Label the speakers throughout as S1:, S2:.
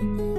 S1: What's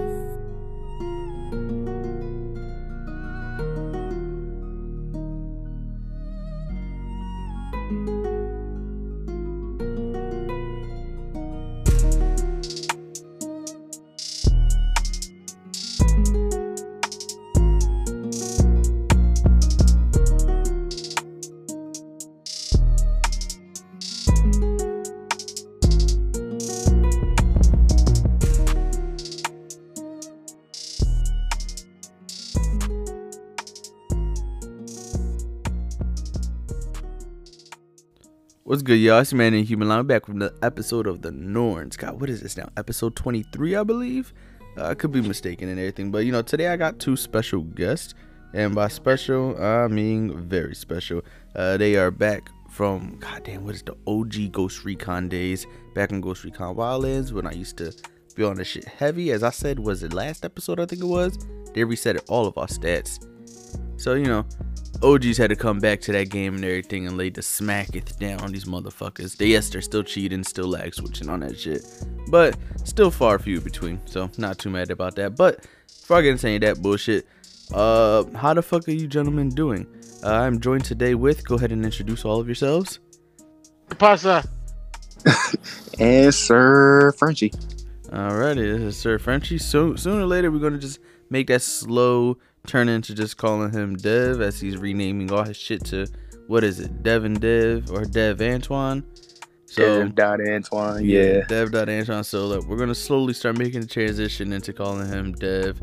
S1: good, y'all? It's Man and Human Line back from the episode of the Norns. God, what is this now? Episode 23, I believe. Uh, I could be mistaken and everything, but you know, today I got two special guests, and by special, I mean very special. Uh, they are back from goddamn, what is the OG Ghost Recon days? Back in Ghost Recon Wildlands when I used to be on this shit heavy. As I said, was it last episode? I think it was. They reset all of our stats. So you know, OGs had to come back to that game and everything and lay the smacketh down on these motherfuckers. They, yes, they're still cheating, still lag switching on that shit. But still far few between. So not too mad about that. But before I get into any of that bullshit, uh how the fuck are you gentlemen doing? Uh, I'm joined today with go ahead and introduce all of yourselves.
S2: Pasa.
S3: and Sir Frenchy.
S1: Alrighty, this is Sir Frenchy. So sooner or later we're gonna just make that slow turn into just calling him Dev as he's renaming all his shit to what is it, Devon Dev or Dev Antoine.
S3: So Dev dot Antoine, yeah.
S1: Dev dot Antoine. So look, we're gonna slowly start making the transition into calling him Dev,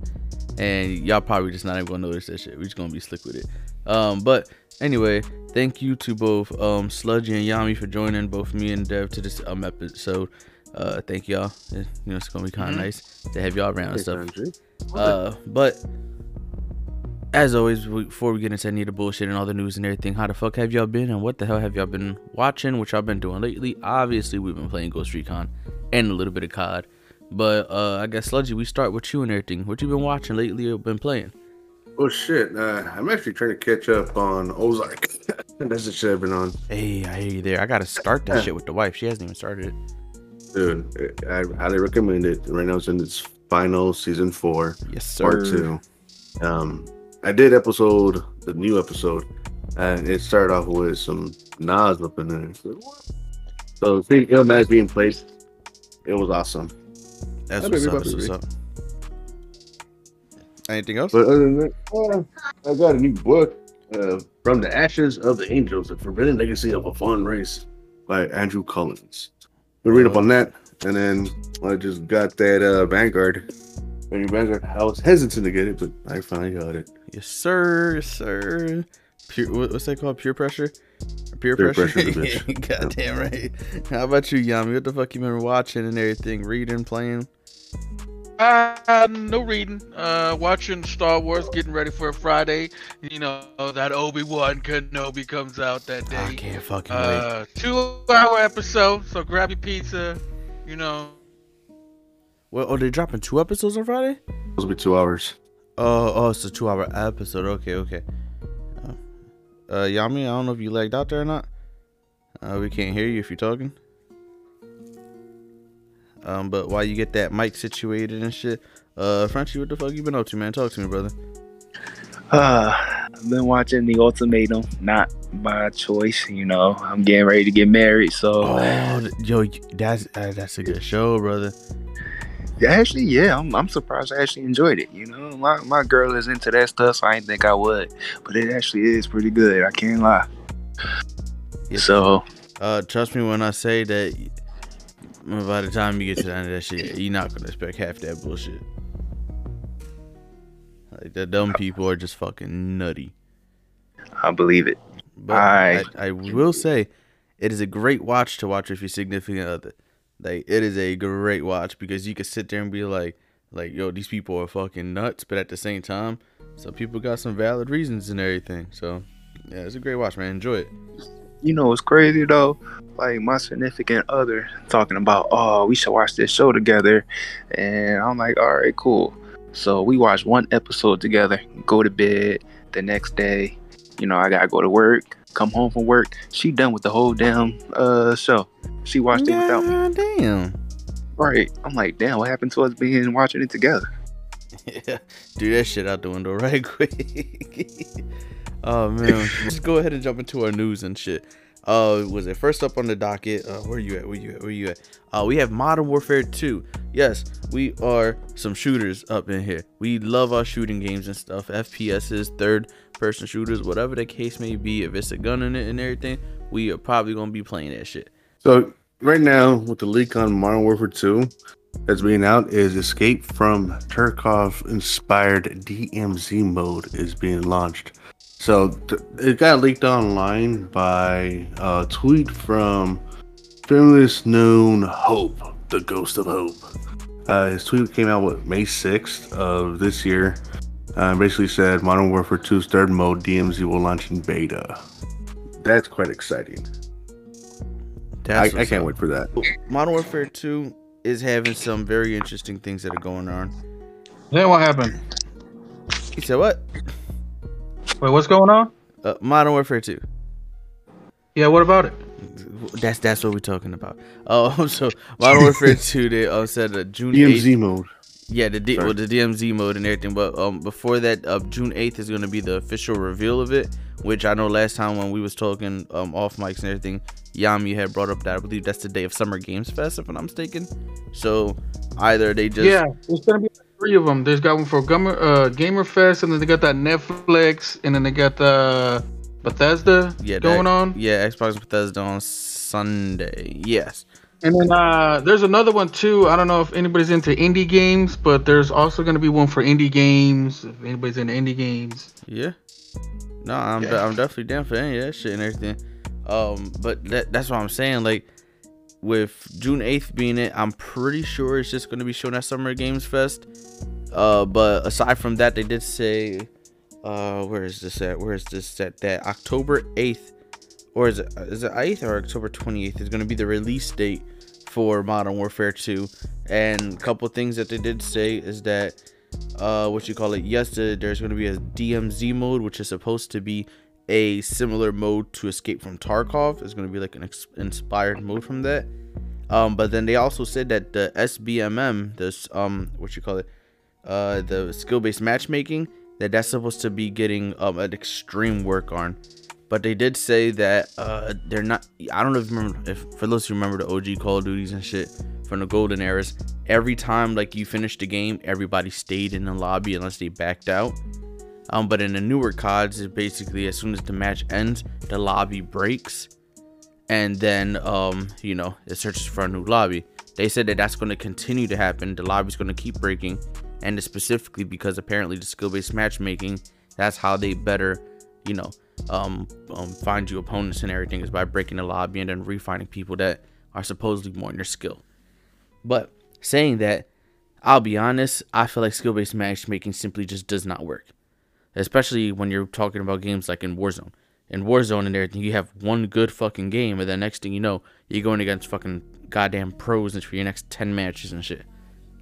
S1: and y'all probably just not even gonna notice that shit. We're just gonna be slick with it. Um, but anyway, thank you to both um Sludgy and Yami for joining both me and Dev to this um episode. Uh, thank y'all. You know, it's gonna be kind of mm-hmm. nice to have y'all around and stuff. Uh, but as always, before we get into any of the bullshit and all the news and everything, how the fuck have y'all been and what the hell have y'all been watching? What y'all been doing lately? Obviously, we've been playing Ghost Recon and a little bit of COD. But uh, I guess Sludgy, we start with you and everything. What you been watching lately or been playing?
S4: Oh shit! Uh, I'm actually trying to catch up on Ozark. That's the shit I've been on.
S1: Hey, I hear you there. I gotta start that shit with the wife. She hasn't even started it.
S4: Dude, I highly recommend it. Right now it's in its final season four.
S1: Yes, sir.
S4: Part two. Um, I did episode the new episode, and it started off with some Nas up in there. So, so seeing Illmatic being placed, it was awesome.
S1: That's what's up. That's what's up. Anything else?
S4: But other than that, uh, I got a new book, uh, "From the Ashes of the Angels: The Forbidden Legacy of a Fallen Race" by Andrew Collins. We read up on that, and then I just got that uh, Vanguard Vanguard. I was hesitant to get it, but I finally got it.
S1: Yes, sir. Yes, sir. Pure, what's that called? Pure pressure? Pure, Pure pressure. pressure Goddamn right. How about you, Yami? What the fuck you been watching and everything? Reading, playing?
S2: Uh, no reading. Uh, watching Star Wars, getting ready for a Friday. You know that Obi Wan Kenobi comes out that day. I
S1: can't fucking uh,
S2: wait. Two hour episode, so grab your pizza. You know,
S1: well, are they dropping two episodes on Friday?
S4: Those will be two hours.
S1: Oh, oh, it's a two-hour episode. Okay, okay. Uh, uh, Yami, I don't know if you lagged out there or not. Uh, we can't hear you if you're talking. Um, but while you get that mic situated and shit, uh, Frenchy, what the fuck you been up to, man? Talk to me, brother.
S3: Uh, I've been watching The Ultimatum, not by choice. You know, I'm getting ready to get married, so.
S1: Oh, yo, that's uh, that's a good show, brother.
S3: Actually, yeah, I'm, I'm surprised I actually enjoyed it. You know, my, my girl is into that stuff, so I didn't think I would. But it actually is pretty good. I can't lie. Yeah. So,
S1: uh, trust me when I say that. By the time you get to the end of that shit, you're not gonna expect half that bullshit. Like the dumb people are just fucking nutty.
S3: I believe it.
S1: But I, I, I will say, it is a great watch to watch with your significant other. Like it is a great watch because you can sit there and be like, like yo, these people are fucking nuts, but at the same time, some people got some valid reasons and everything. So yeah, it's a great watch, man. Enjoy it.
S3: You know what's crazy though? Like my significant other talking about, oh, we should watch this show together, and I'm like, all right, cool. So we watch one episode together, go to bed. The next day, you know, I gotta go to work come home from work, she done with the whole damn uh show. She watched it without me.
S1: Damn.
S3: Right. I'm like, damn, what happened to us being watching it together?
S1: Yeah, do that shit out the window right quick. oh man, just go ahead and jump into our news and shit. Uh, was it first up on the docket? Uh, where you at? Where you at? Where you at? Uh, we have Modern Warfare 2. Yes, we are some shooters up in here. We love our shooting games and stuff. FPSs, third person shooters, whatever the case may be. If it's a gun in it and everything, we are probably gonna be playing that shit.
S4: So right now, with the leak on Modern Warfare 2 that's being out, is Escape from Tarkov inspired DMZ mode is being launched. So th- it got leaked online by a tweet from fearless known Hope, the Ghost of Hope. Uh, his tweet came out what May 6th of this year. Uh, basically said Modern Warfare 2's third mode DMZ will launch in beta. That's quite exciting. I,
S1: That's
S4: I
S1: what's
S4: can't
S1: up.
S4: wait for that.
S1: Modern Warfare 2 is having some very interesting things that are going on.
S2: Then what happened?
S1: He said what?
S2: Wait, what's going on?
S1: Uh, Modern Warfare 2.
S2: Yeah, what about it?
S1: That's that's what we're talking about. Oh, so Modern Warfare 2 they uh, said uh, June 8th.
S4: DMZ mode.
S1: Yeah, the D- well, the DMZ mode and everything. But um, before that, uh, June 8th is going to be the official reveal of it. Which I know last time when we was talking um off mics and everything, Yami had brought up that I believe that's the day of Summer Games Fest, if I'm not mistaken. So either they just
S2: yeah, there's gonna be three of them. There's got one for Gamer, uh, Gamer Fest, and then they got that Netflix, and then they got the Bethesda
S1: yeah
S2: going
S1: that-
S2: on.
S1: Yeah, Xbox Bethesda on Sunday. Yes.
S2: And then uh, there's another one too. I don't know if anybody's into indie games, but there's also gonna be one for indie games. If anybody's into indie games,
S1: Yeah. No, I'm
S2: Yeah.
S1: I'm definitely down for any of that shit and everything. Um, but that that's what I'm saying. Like with June 8th being it, I'm pretty sure it's just gonna be shown at Summer Games Fest. Uh, but aside from that, they did say, uh, where is this at? Where is this at? That October 8th, or is it is it 8th or October 28th is gonna be the release date for Modern Warfare 2. And a couple things that they did say is that uh what you call it yes there's going to be a dmz mode which is supposed to be a similar mode to escape from tarkov. It's going to be like an ex- inspired mode from that. Um but then they also said that the sbmm this um what you call it uh the skill-based matchmaking that that's supposed to be getting um an extreme work on. But they did say that uh they're not i don't know if remember if for those who remember the og call of duties and shit from the golden eras every time like you finished the game everybody stayed in the lobby unless they backed out um but in the newer cods it basically as soon as the match ends the lobby breaks. And then um you know it searches for a new lobby. They said that that's going to continue to happen. The lobby's going to keep breaking. And it's specifically because apparently the skill-based matchmaking that's how they better you know um, um find you opponents and everything is by breaking the lobby and then refinding people that are supposedly more in their skill. But saying that, I'll be honest, I feel like skill based matchmaking simply just does not work. Especially when you're talking about games like in Warzone. In Warzone and everything, you have one good fucking game, and then next thing you know, you're going against fucking goddamn pros for your next 10 matches and shit.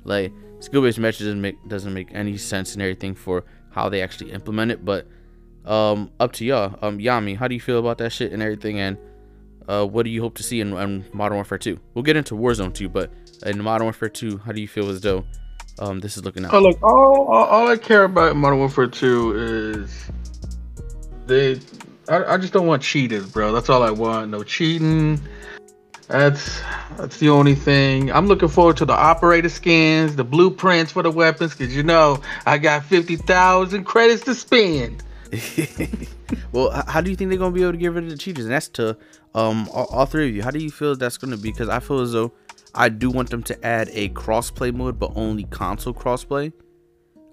S1: Like, skill based matches doesn't make, doesn't make any sense and everything for how they actually implement it, but um, up to y'all. Um, Yami, how do you feel about that shit and everything? And uh, what do you hope to see in, in Modern Warfare 2? We'll get into Warzone 2, but in Modern Warfare 2, how do you feel as though um, this is looking out?
S2: Oh, look, all, all, all I care about in Modern Warfare 2 is they. I, I just don't want cheaters, bro. That's all I want. No cheating. That's that's the only thing. I'm looking forward to the operator skins, the blueprints for the weapons, because you know I got fifty thousand credits to spend.
S1: well, how do you think they're gonna be able to get rid of the cheaters? And that's to um all, all three of you. How do you feel that's gonna be? Because I feel as though I do want them to add a crossplay mode, but only console crossplay.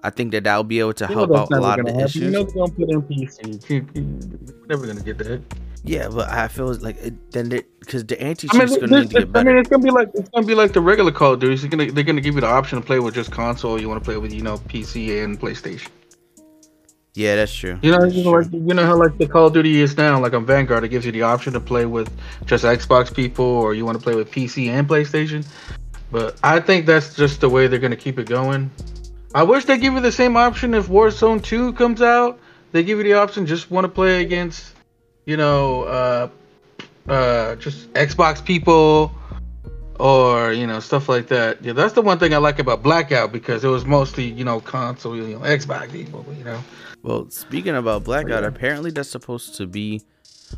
S1: I think that that'll be able to
S2: You
S1: help out a lot of
S2: gonna
S1: the
S2: happen. You
S1: issues.
S2: know they're gonna put in PC. You- you- You're never gonna get that.
S1: Yeah, but I feel like it, then because the anti
S2: I mean,
S1: cheat's gonna
S2: this-
S1: need to get
S2: I mean, it's gonna be like it's gonna be like the regular Call of Duty. It's gonna, they're gonna give you the option to play with just console. You want to play with you know PC and PlayStation.
S1: Yeah, that's true.
S2: You know,
S1: That's
S2: you know, like, you know how like the Call of Duty is now, like on Vanguard, it gives you the option to play with just Xbox people, or you want to play with PC and PlayStation. But I think that's just the way they're gonna keep it going. I wish they give you the same option if Warzone 2 comes out. They give you the option just want to play against, you know, uh, uh, just Xbox people, or you know stuff like that. Yeah, that's the one thing I like about Blackout because it was mostly you know console, you know Xbox people, you know.
S1: Well, speaking about Blackout, apparently that's supposed to be.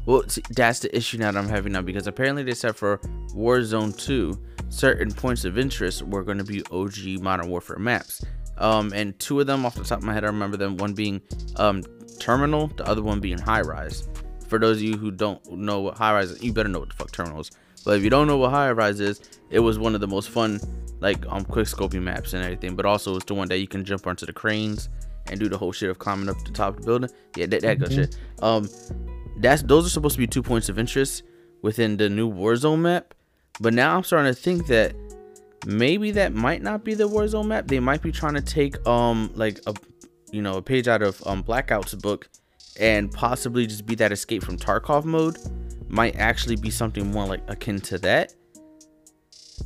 S1: Well, see, that's the issue now that I'm having now because apparently they said for Warzone 2, certain points of interest were going to be OG Modern Warfare maps. Um, and two of them off the top of my head, I remember them. One being um, Terminal, the other one being High Rise. For those of you who don't know what High Rise is, you better know what the fuck Terminal is. But if you don't know what High Rise is, it was one of the most fun, like um, quick scoping maps and everything. But also, it's the one that you can jump onto the cranes and do the whole shit of climbing up the top of the building. Yeah, that, that good shit. Um, that's those are supposed to be two points of interest within the new Warzone map. But now I'm starting to think that maybe that might not be the Warzone map. They might be trying to take um like a you know a page out of um Blackout's book and possibly just be that escape from Tarkov mode. Might actually be something more like akin to that.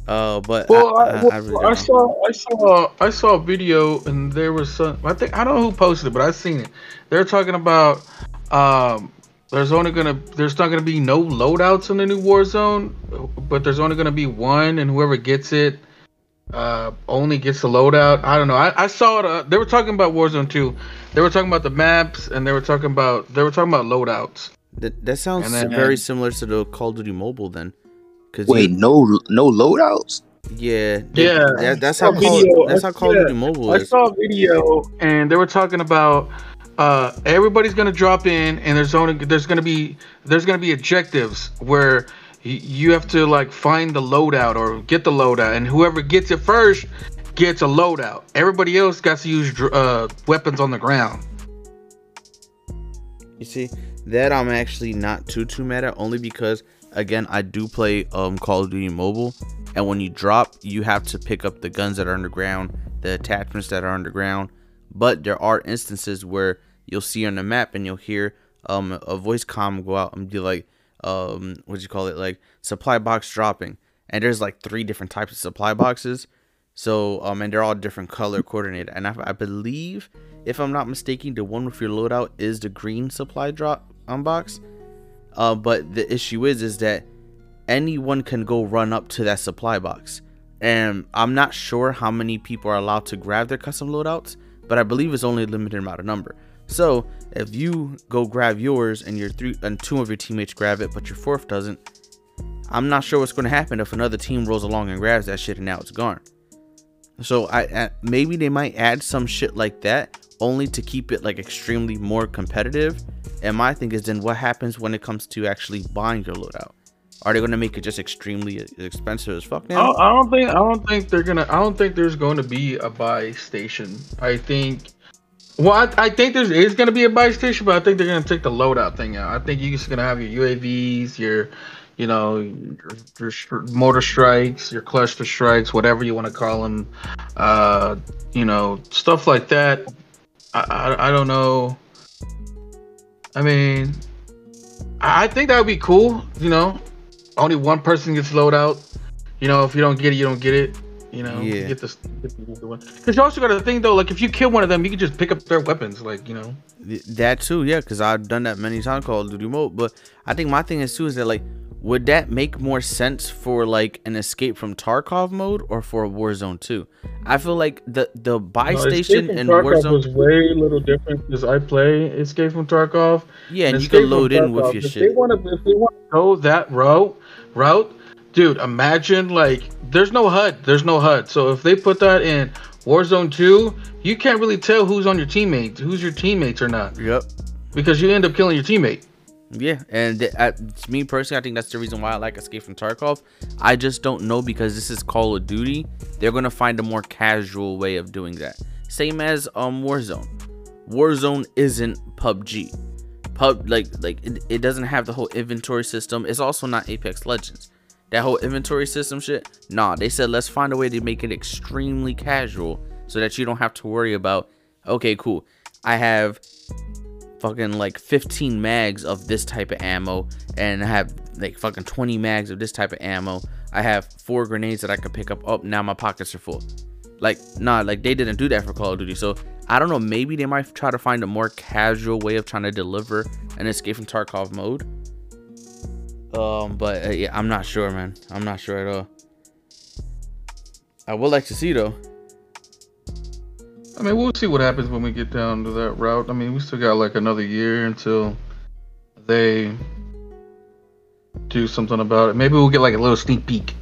S1: Uh, but
S2: Well,
S1: I,
S2: I,
S1: I,
S2: well,
S1: I really
S2: I saw, I saw, I saw a video, and there was some. I think I don't know who posted it, but I seen it. They're talking about, um, there's only gonna, there's not gonna be no loadouts in the new Warzone, but there's only gonna be one, and whoever gets it, uh, only gets the loadout. I don't know. I, I saw it. Uh, they were talking about Warzone 2. They were talking about the maps, and they were talking about, they were talking about loadouts.
S1: That, that sounds
S2: then-
S1: very similar to the Call of Duty Mobile then. Cause
S3: Wait,
S1: you,
S3: no, no loadouts.
S1: yeah,
S2: Yeah.
S1: that, that's how
S2: saw
S1: Call,
S2: video.
S1: that's how Call
S2: yeah.
S1: of Duty Mobile
S2: I saw a video and they were talking about uh, everybody's gonna drop in and there's only there's gonna be there's gonna be objectives where y- you have to like find the loadout or get the loadout and whoever gets it first gets a loadout. Everybody else got to use uh, weapons on the ground.
S1: You see, that I'm actually not too too mad at, only because again I do play um Call of Duty Mobile, and when you drop, you have to pick up the guns that are underground, the attachments that are underground. But there are instances where you'll see on the map and you'll hear um a voice comm go out and be like um what do you call it like supply box dropping, and there's like three different types of supply boxes. So um and they're all different color coordinated, and I, I believe if I'm not mistaken, the one with your loadout is the green supply drop unbox. Uh, but the issue is, is that anyone can go run up to that supply box, and I'm not sure how many people are allowed to grab their custom loadouts, but I believe it's only a limited amount of number. So if you go grab yours and your three and two of your teammates grab it, but your fourth doesn't, I'm not sure what's going to happen if another team rolls along and grabs that shit and now it's gone. So I, I maybe they might add some shit like that only to keep it like extremely more competitive. And my thing is then what happens when it comes to actually buying your loadout? Are they gonna make it just extremely expensive as fuck now?
S2: I don't think I don't think they're gonna. I don't think there's going to be a buy station. I think. Well, I, I think there's is gonna be a buy station, but I think they're gonna take the loadout thing out. I think you're just gonna have your UAVs, your, you know, your, your mortar strikes, your cluster strikes, whatever you want to call them. Uh, you know, stuff like that. I, I I don't know. I mean, I think that would be cool. You know, only one person gets loadout. You know, if you don't get it, you don't get it. You know,
S1: Yeah.
S2: get this. Get the one. Because you also got to think though, like if you kill one of them, you can just pick up their weapons. Like you know.
S1: That too, yeah, because I've done that many times Call of Duty mode. But I think my thing is too is that like, would that make more sense for like an escape from Tarkov mode or for Warzone 2? I feel like the the buy
S2: No,
S1: station and
S2: Tarkov
S1: Warzone,
S2: was way little different because I play Escape from Tarkov.
S1: yeah, and you can load in with your
S2: if
S1: shit.
S2: They want to, if they want to go that route, route, dude. Imagine like there's no HUD, there's no HUD. So if they put that in Warzone 2, you can't really tell who's on your teammates, who's your teammates or not,
S1: Yep.
S2: because you end up killing your teammate.
S1: Yeah, and th- me personally, I think that's the reason why I like Escape from Tarkov. I just don't know because this is Call of Duty. They're gonna find a more casual way of doing that. Same as um Warzone. Warzone isn't PUBG. Pub like like it, it doesn't have the whole inventory system. It's also not Apex Legends. That whole inventory system shit. Nah, they said let's find a way to make it extremely casual so that you don't have to worry about. Okay, cool. I have fucking like 15 mags of this type of ammo and I have like fucking 20 mags of this type of ammo. I have four grenades that I can pick up. Oh, now my pockets are full. Like, nah, like they didn't do that for Call of Duty. So I don't know. Maybe they might try to find a more casual way of trying to deliver an escape from Tarkov mode. Um, but uh, yeah, I'm not sure, man. I'm not sure at all. I would like to see though.
S2: I mean, we'll see what happens when we get down to that route. I mean, we still got like another year until they do something about it. Maybe we'll get like a little sneak peek.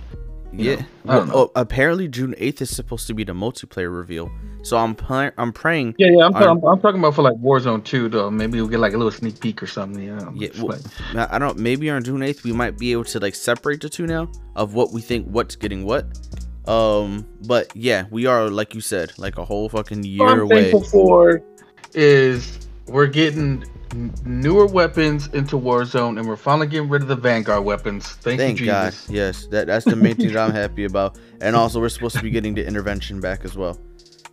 S1: Yeah.
S2: know? I don't
S1: Well,
S2: know.
S1: oh, apparently June eighth is supposed to be the multiplayer reveal. So I'm pl- I'm praying.
S2: Yeah, yeah. I'm,
S1: I'm-
S2: I'm, talking about for like Warzone 2, though. Maybe we'll get like a little sneak peek or something. You know?
S1: Yeah, well,
S2: like-
S1: I don't. Maybe on June eighth we might be able to like separate the two now of what we think what's getting what. Um, but yeah, we are like you said, like a whole fucking
S2: What
S1: year
S2: I'm
S1: away.
S2: thankful for is we're getting newer weapons into Warzone, and we're finally getting rid of the Vanguard weapons. Thank,
S1: Thank
S2: you,
S1: God.
S2: Jesus.
S1: Yes, that that's the main thing that I'm happy about. And also, we're supposed to be getting the intervention back as well.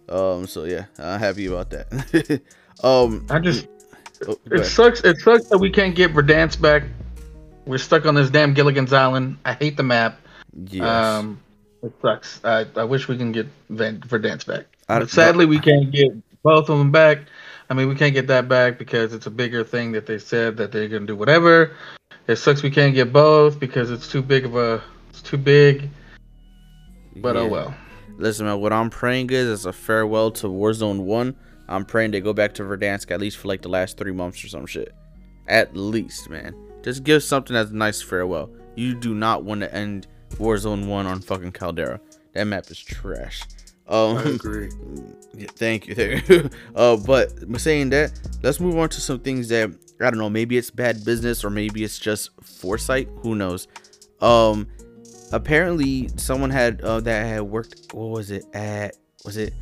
S1: Um, so yeah, I'm happy about that. um,
S2: I just
S1: oh,
S2: it sucks. It sucks that we can't get Verdansk back. We're stuck on this damn Gilligan's Island. I hate the map.
S1: yes.
S2: Um, it sucks. I, I wish we can get Van, Verdansk back.
S1: I-
S2: But sadly, we can't get both of them back. I mean, we can't get that back because it's a bigger thing that they said that they're gonna do whatever. It sucks we can't get both because it's too big of a. It's too big. But oh well.
S1: Listen, man, what I'm praying is as a farewell to Warzone 1, I'm praying they go back to Verdansk at least for like the last three months or some shit. At least, man. Just give something that's a nice farewell. You do not want to end Warzone 1 on fucking Caldera. That map is trash. Um,
S4: I agree.
S1: Yeah, thank you. Uh, but saying that, let's move on to some things that I don't know. Maybe it's bad business or maybe it's just foresight. Who knows? Um, apparently someone had uh, that had worked. What was it at? Was it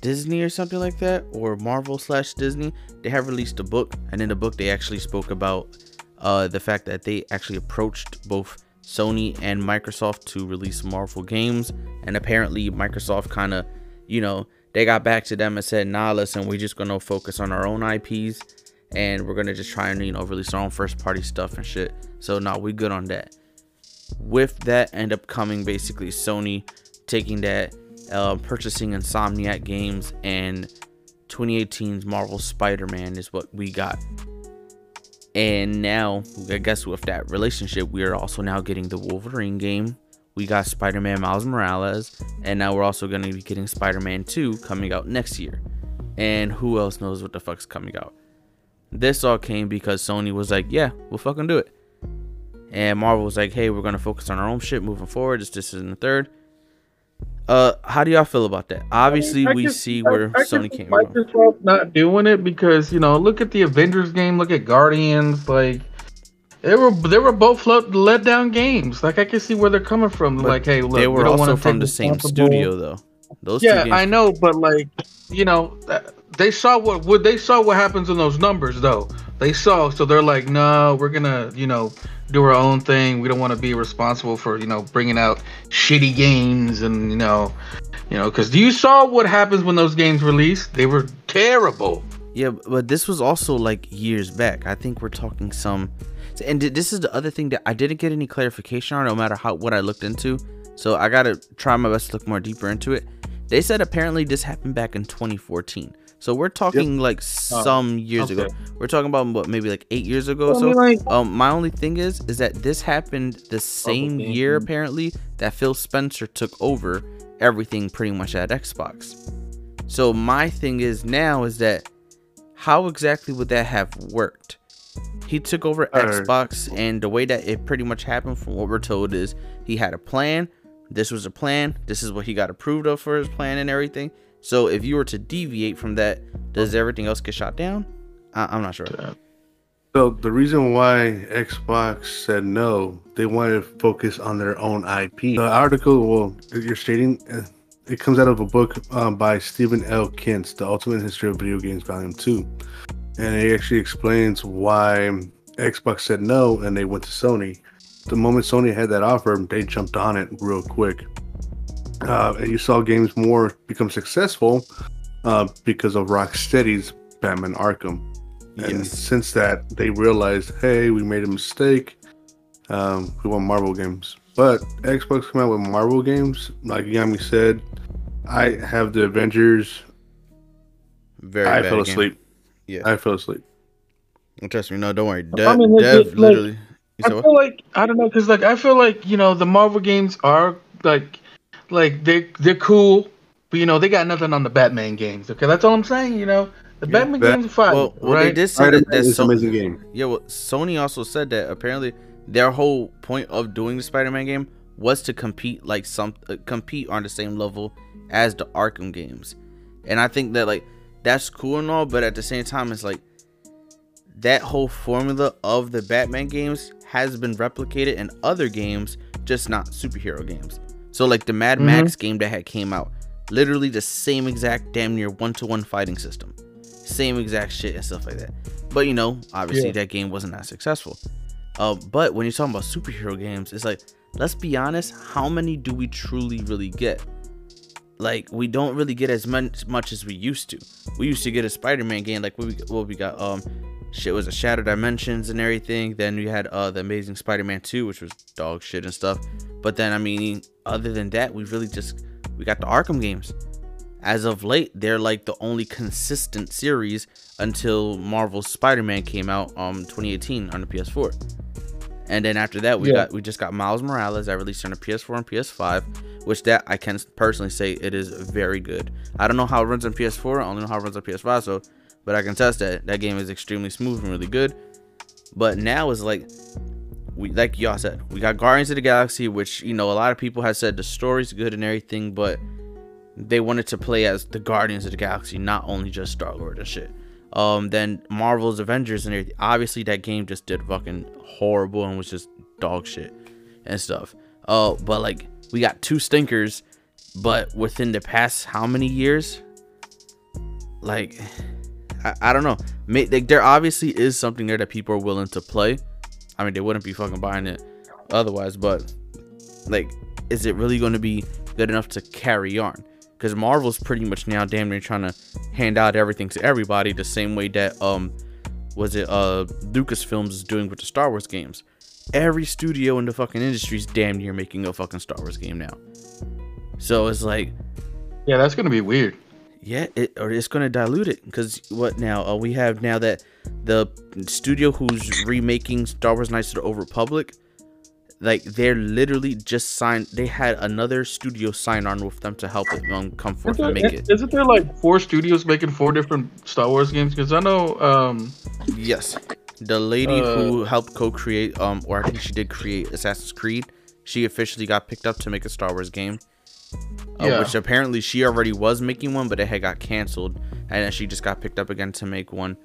S1: Disney or something like that, or Marvel slash Disney? They have released a book, and in the book they actually spoke about uh, the fact that they actually approached both Sony and Microsoft to release Marvel games, and apparently Microsoft kind of, you know, they got back to them and said, "Nah, listen, we're just gonna focus on our own IPs, and we're gonna just try and you know release our own first party stuff and shit." So now we good on that. With that, end up coming basically Sony taking that, uh, purchasing Insomniac Games and 2018's Marvel Spider-Man is what we got. And now, I guess with that relationship, we are also now getting the Wolverine game. We got Spider Man Miles Morales, and now we're also going to be getting Spider Man 2 coming out next year. And who else knows what the fuck's coming out? This all came because Sony was like, yeah, we'll fucking do it. And Marvel was like, hey, we're going to focus on our own shit moving forward. This, this, and the third. Uh, how do y'all feel about that? Obviously,
S2: I
S1: we
S2: can-
S1: see where
S2: I
S1: Sony came from.
S2: Microsoft not doing it because you know, look at the Avengers game, look at Guardians, like they were they were both let, let down games. Like I can see where they're coming from.
S1: But
S2: like, hey, look,
S1: they were
S2: don't
S1: also from the same studio, though. Those
S2: Yeah, I know, but like, you know, they saw what what they saw what happens in those numbers though. They saw, so they're like, no, we're gonna, you know, do our own thing. We don't want to be responsible for, you know, bringing out shitty games and you know, you know, because you saw what happens when those games release. They were terrible.
S1: Yeah, but this was also like years back. I think we're talking some, and this is the other thing that I didn't get any clarification on, no matter how what I looked into. So I gotta try my best to look more deeper into it. They said apparently this happened back in 2014. So we're talking like some years ago. We're talking about what maybe like eight years ago. or
S2: I
S1: so
S2: mean, like-
S1: um, my only thing is, is that this happened the same
S2: Probably.
S1: year apparently that Phil Spencer took over everything pretty much at Xbox. So my thing is now is that how exactly would that have worked? He took over
S4: Uh,
S1: Xbox, and the way that it pretty much happened, from what we're told, is he had a plan. This was a plan. This is what he got approved of for his plan and everything. So if you were to deviate from that, does everything else get shot down? I- I'm not sure.
S4: So the reason why Xbox said no, they wanted to focus on their own IP. The article, well, you're stating, uh, it comes out of a book um, by Steven L. Kent, The Ultimate History of Video Games, Volume Two, and it actually explains why Xbox said no and they went to Sony. The moment Sony had that offer, they jumped on it real quick, uh, and you saw games more become successful uh, because of Rocksteady's Batman Arkham. And
S1: Yes.
S4: since that, they realized, hey, we made a mistake. Um, we want Marvel games. But Xbox come out with Marvel games. Like Yami said, I have the Avengers.
S1: Very
S4: I
S1: bad
S4: fell
S1: game.
S4: asleep.
S1: Yeah.
S4: I fell asleep.
S1: Trust me, no, don't worry.
S2: I mean,
S1: Dev
S2: like-
S1: literally. You
S2: I
S1: said what?
S2: feel like I don't know because like I feel like you know the Marvel games are like like they they're cool, but you know they got nothing on the Batman games. Okay, that's all I'm saying. You know, the
S4: Yeah,
S2: Batman
S4: Bat-
S2: games are fine,
S1: Well, well they
S2: right?
S1: did say that,
S4: Spider-Man
S1: that
S4: is an
S1: so-
S4: amazing game.
S1: Yeah, well, Sony also said that apparently their whole point of doing the Spider-Man game was to compete like some uh, compete on the same level as the Arkham games, and I think that like that's cool and all, but at the same time, it's like that whole formula of the Batman games has been replicated in other games, just not superhero games. So like the Mad
S2: Mhm.
S1: Max game that had came out, literally the same exact damn near one-to-one fighting system, same exact shit and stuff like that. But you know, obviously
S2: Yeah.
S1: that game wasn't that successful. Uh, but when you're talking about superhero games, it's like, let's be honest, how many do we truly really get? Like, we don't really get as much, much as we used to. We used to get a Spider-Man game, like what we, what we got, um, shit was a Shattered Dimensions and everything. Then we had uh the Amazing Spider-Man 2, which was dog shit and stuff. But then I mean, other than that, we really just we got the Arkham games. As of late, they're like the only consistent series until Marvel's Spider-Man came out um 2018 on the PS4. And then after that, we
S2: Yeah.
S1: got we just got Miles Morales that released on the PS4 and PS5, which that I can personally say it is very good. I don't know how it runs on PS4, I only know how it runs on PS5, so but I can test that that game is extremely smooth and really good. But now is like we like y'all said, we got Guardians of the Galaxy, which you know a lot of people have said the story's good and everything, but they wanted to play as the Guardians of the Galaxy, not only just Star Lord and shit. Um, then Marvel's Avengers and everything. Obviously, that game just did fucking horrible and was just dog shit and stuff. Uh, but like we got two stinkers, but within the past how many years? Like, I, I don't know. Like, there obviously is something there that people are willing to play. I mean, they wouldn't be fucking buying it otherwise. But like, is it really going to be good enough to carry on? Because Marvel's pretty much now damn near trying to hand out everything to everybody the same way that um was it uh Lucasfilms is doing with the Star Wars games. Every studio in the fucking industry is damn near making a fucking Star Wars game now. So it's like,
S2: Yeah, that's gonna be weird.
S1: yeah, it or it's gonna dilute it because what now? Uh, we have now that the studio who's remaking Star Wars Knights of the Old Republic, like they're literally just signed. They had another studio sign on with them to help it um, come forth and make it.
S2: Isn't there like four studios making four different Star Wars games? Because I know, um,
S1: Yes, the lady
S2: Uh,
S1: who helped co-create, um, or I think she did create Assassin's Creed. She officially got picked up to make a Star Wars game. Uh,
S2: Yeah.
S1: Which apparently she already was making one, but it had got canceled, and then she just got picked up again to make one.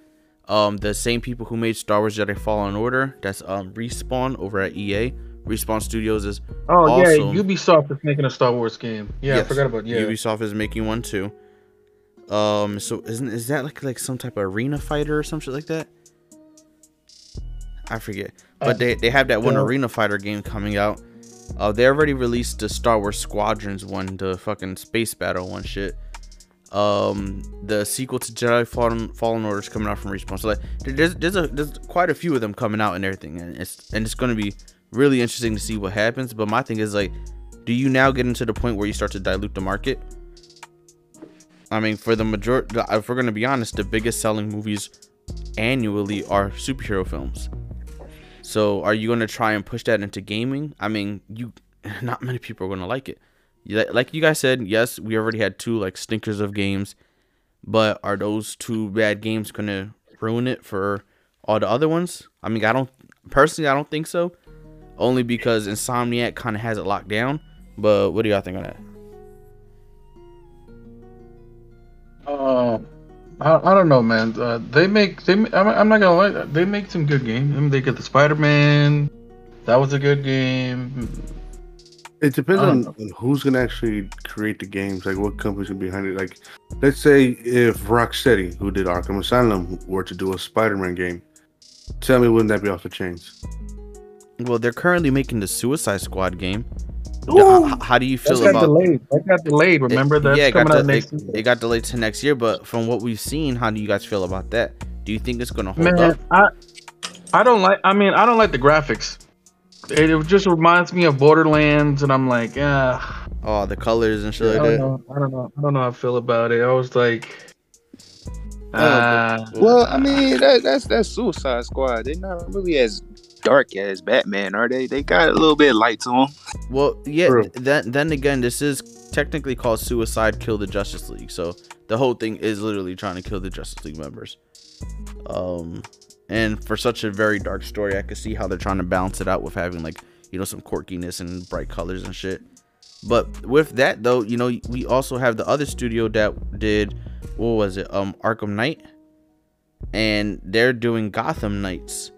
S1: Um, the same people who made Star Wars Jedi Fallen Order, that's um Respawn over at EA. Respawn Studios is
S2: oh
S1: Also-
S2: yeah, Ubisoft is making a Star Wars game. Yeah, I forgot about yeah.
S1: Ubisoft is making one too. Um, so isn't is that like like some type of arena fighter or some shit like that? I forget, but
S2: Uh,
S1: they they have that one
S2: yeah.
S1: arena fighter game coming out. Uh, they already released the Star Wars Squadrons one, the fucking space battle one shit. Um, the sequel to Jedi Fallen, Fallen Order is coming out from Respawn. So like, there's there's a there's quite a few of them coming out and everything, and it's and it's gonna be really interesting to see what happens. But my thing is like, do you now get into the point where you start to dilute the market? I mean, for the majority, if we're gonna be honest, the biggest selling movies annually are superhero films. So, are you gonna try and push that into gaming? I mean, you, not many people are gonna like it. Like you guys said, yes, we already had two like stinkers of games, but are those two bad games gonna ruin it for all the other ones? I mean, I don't personally, I don't think so. Only because Insomniac kind of has it locked down. But what do y'all think on that?
S2: Uh, I, I don't know, man. Uh, they make they. I'm, I'm not gonna lie. They make some good games. I mean, they get the Spider Man. That was a good game.
S4: It depends
S2: um,
S4: on,
S2: don't
S4: on who's gonna actually create the games, like what company's gonna be behind it. Like, let's say if Rocksteady, who did Arkham Asylum, were to do a Spider-Man game, tell me wouldn't that be off the chains?
S1: Well, they're currently making the Suicide Squad game.
S2: Ooh,
S1: H- how do you feel
S2: That got
S1: about
S2: delayed. That got delayed. Remember
S1: it,
S2: that's
S1: yeah, it got,
S2: coming out
S1: de-
S2: next
S1: it, it got delayed to next year, but from what we've seen, how do you guys feel about that? Do you think it's gonna hold
S2: Man,
S1: up?
S2: I I don't like. I mean, I don't like the graphics. It, it just reminds me of Borderlands, and I'm like, ah,
S1: Oh, the colors and
S2: I
S1: shit like
S2: don't
S1: that.
S2: know. I don't know. I don't know how I feel about it. I was like,
S3: Uh,
S2: ah,
S3: Well, I mean, that, that's that's Suicide Squad. They're not really as dark as Batman, are they? They got a little bit of light to them.
S1: Well, yeah.
S4: True.
S1: Then then again, this is technically called Suicide Kill the Justice League. So the whole thing is literally trying to kill the Justice League members. Um, and for such a very dark story, I could see how they're trying to balance it out with having like you know some quirkiness and bright colors and shit. But with that though, you know, we also have the other studio that did what was it? Um, Arkham Knight, and they're doing Gotham Knights.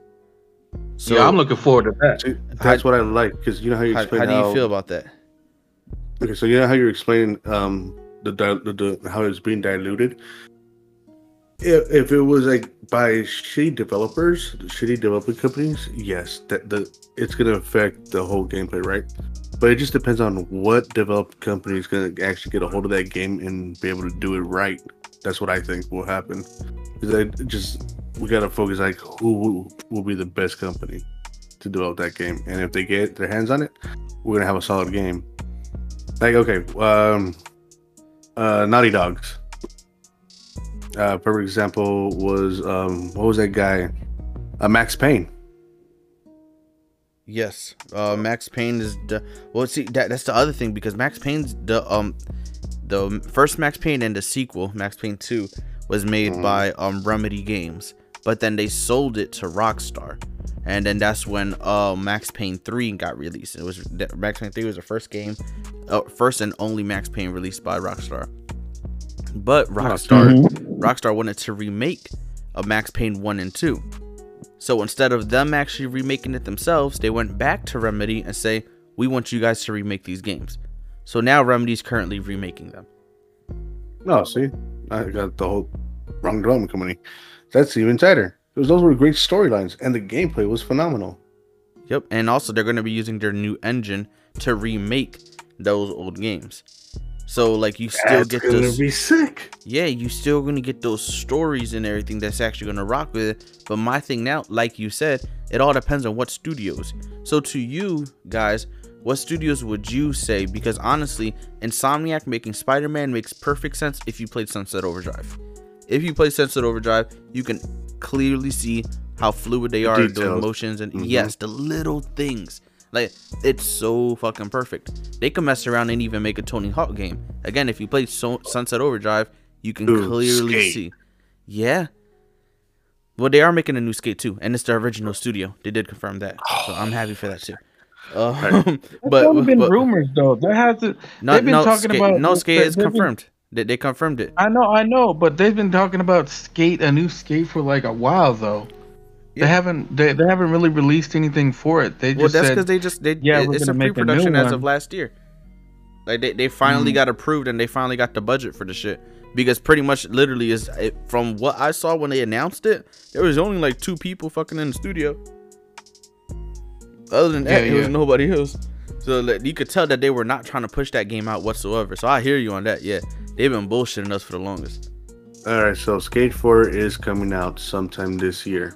S1: So
S2: yeah, I'm looking forward to that.
S4: See, that's what I like because you know how you explain
S1: how how do you feel about that?
S4: Okay, so you know how you explain um the, the, the how it's being diluted. If, if it was like by shitty developers, shitty developing companies, yes, that the it's gonna affect the whole gameplay, right? But it just depends on what developed company is gonna actually get a hold of that game and be able to do it right. That's what I think will happen. Because I just we gotta focus like who will, be the best company to develop that game, and if they get their hands on it, we're gonna have a solid game. Like okay, um, uh, Naughty Dogs. Uh, perfect example was um, what was that guy? Uh, Max Payne.
S1: Yes, uh, Max Payne is the well. See, that that's the other thing because Max Payne's the um the first Max Payne and the sequel Max Payne Two was made
S4: Mhm.
S1: by um Remedy Games, but then they sold it to Rockstar, and then that's when uh Max Payne Three got released. It was Max Payne Three was the first game, uh, first and only Max Payne released by Rockstar. But Rockstar mm-hmm. Rockstar wanted to remake a Max Payne 1 and 2. So instead of them actually remaking it themselves, they went back to Remedy and say, "We want you guys to remake these games." So now Remedy's currently remaking them.
S4: No, see, I got the whole wrong development company. That's even tighter. Because those were great storylines, and the gameplay was phenomenal.
S1: Yep, and also they're going to be using their new engine to remake those old games. So like you still
S4: That's
S1: get
S4: gonna
S1: this
S4: be sick.
S1: yeah, you still gonna get those stories and everything that's actually gonna rock with it. But my thing now, like you said, it all depends on what studios. So to you guys, what studios would you say? Because honestly, Insomniac making Spider-Man makes perfect sense if you played Sunset Overdrive. If you play Sunset Overdrive, you can clearly see how fluid they are, the
S4: details.
S1: emotions, and
S4: Mhm.
S1: yes, the little things. Like it's so fucking perfect. They can mess around and even make a Tony Hawk game. Again, if you play so- Sunset Overdrive, you can
S4: Dude,
S1: clearly
S4: Skate.
S1: see. Yeah. Well, they are making a new skate too, and it's the original studio. They did confirm that, so I'm happy for that too. Um,
S2: But
S1: but
S2: only been
S1: but
S2: rumors though. There has to.
S1: no,
S2: they've been
S1: no,
S2: talking
S1: skate,
S2: about-
S1: no skate is
S2: they've been-
S1: confirmed. They, they confirmed it.
S2: I know, I know, but they've been talking about skate, a new skate for like a while though.
S1: Yeah.
S2: They haven't, they, they haven't really released anything for it. They just
S1: Well,
S2: just
S1: that's because they just they
S2: "Yeah,
S1: it-
S2: we're
S1: it's
S2: gonna
S1: a
S2: make a new
S1: pre-production as of last year. Like they, they finally
S2: Mhm.
S1: got approved and they finally got the budget for the shit because pretty much literally is it, from what I saw when they announced it, there was only like two people fucking in the studio. Other than that,
S2: Yeah,
S1: it was nobody else. So like, you could tell that they were not trying to push that game out whatsoever. So I hear you on that. Yeah, they've been bullshitting us for the longest.
S4: All right, so Skate 4 is coming out sometime this year.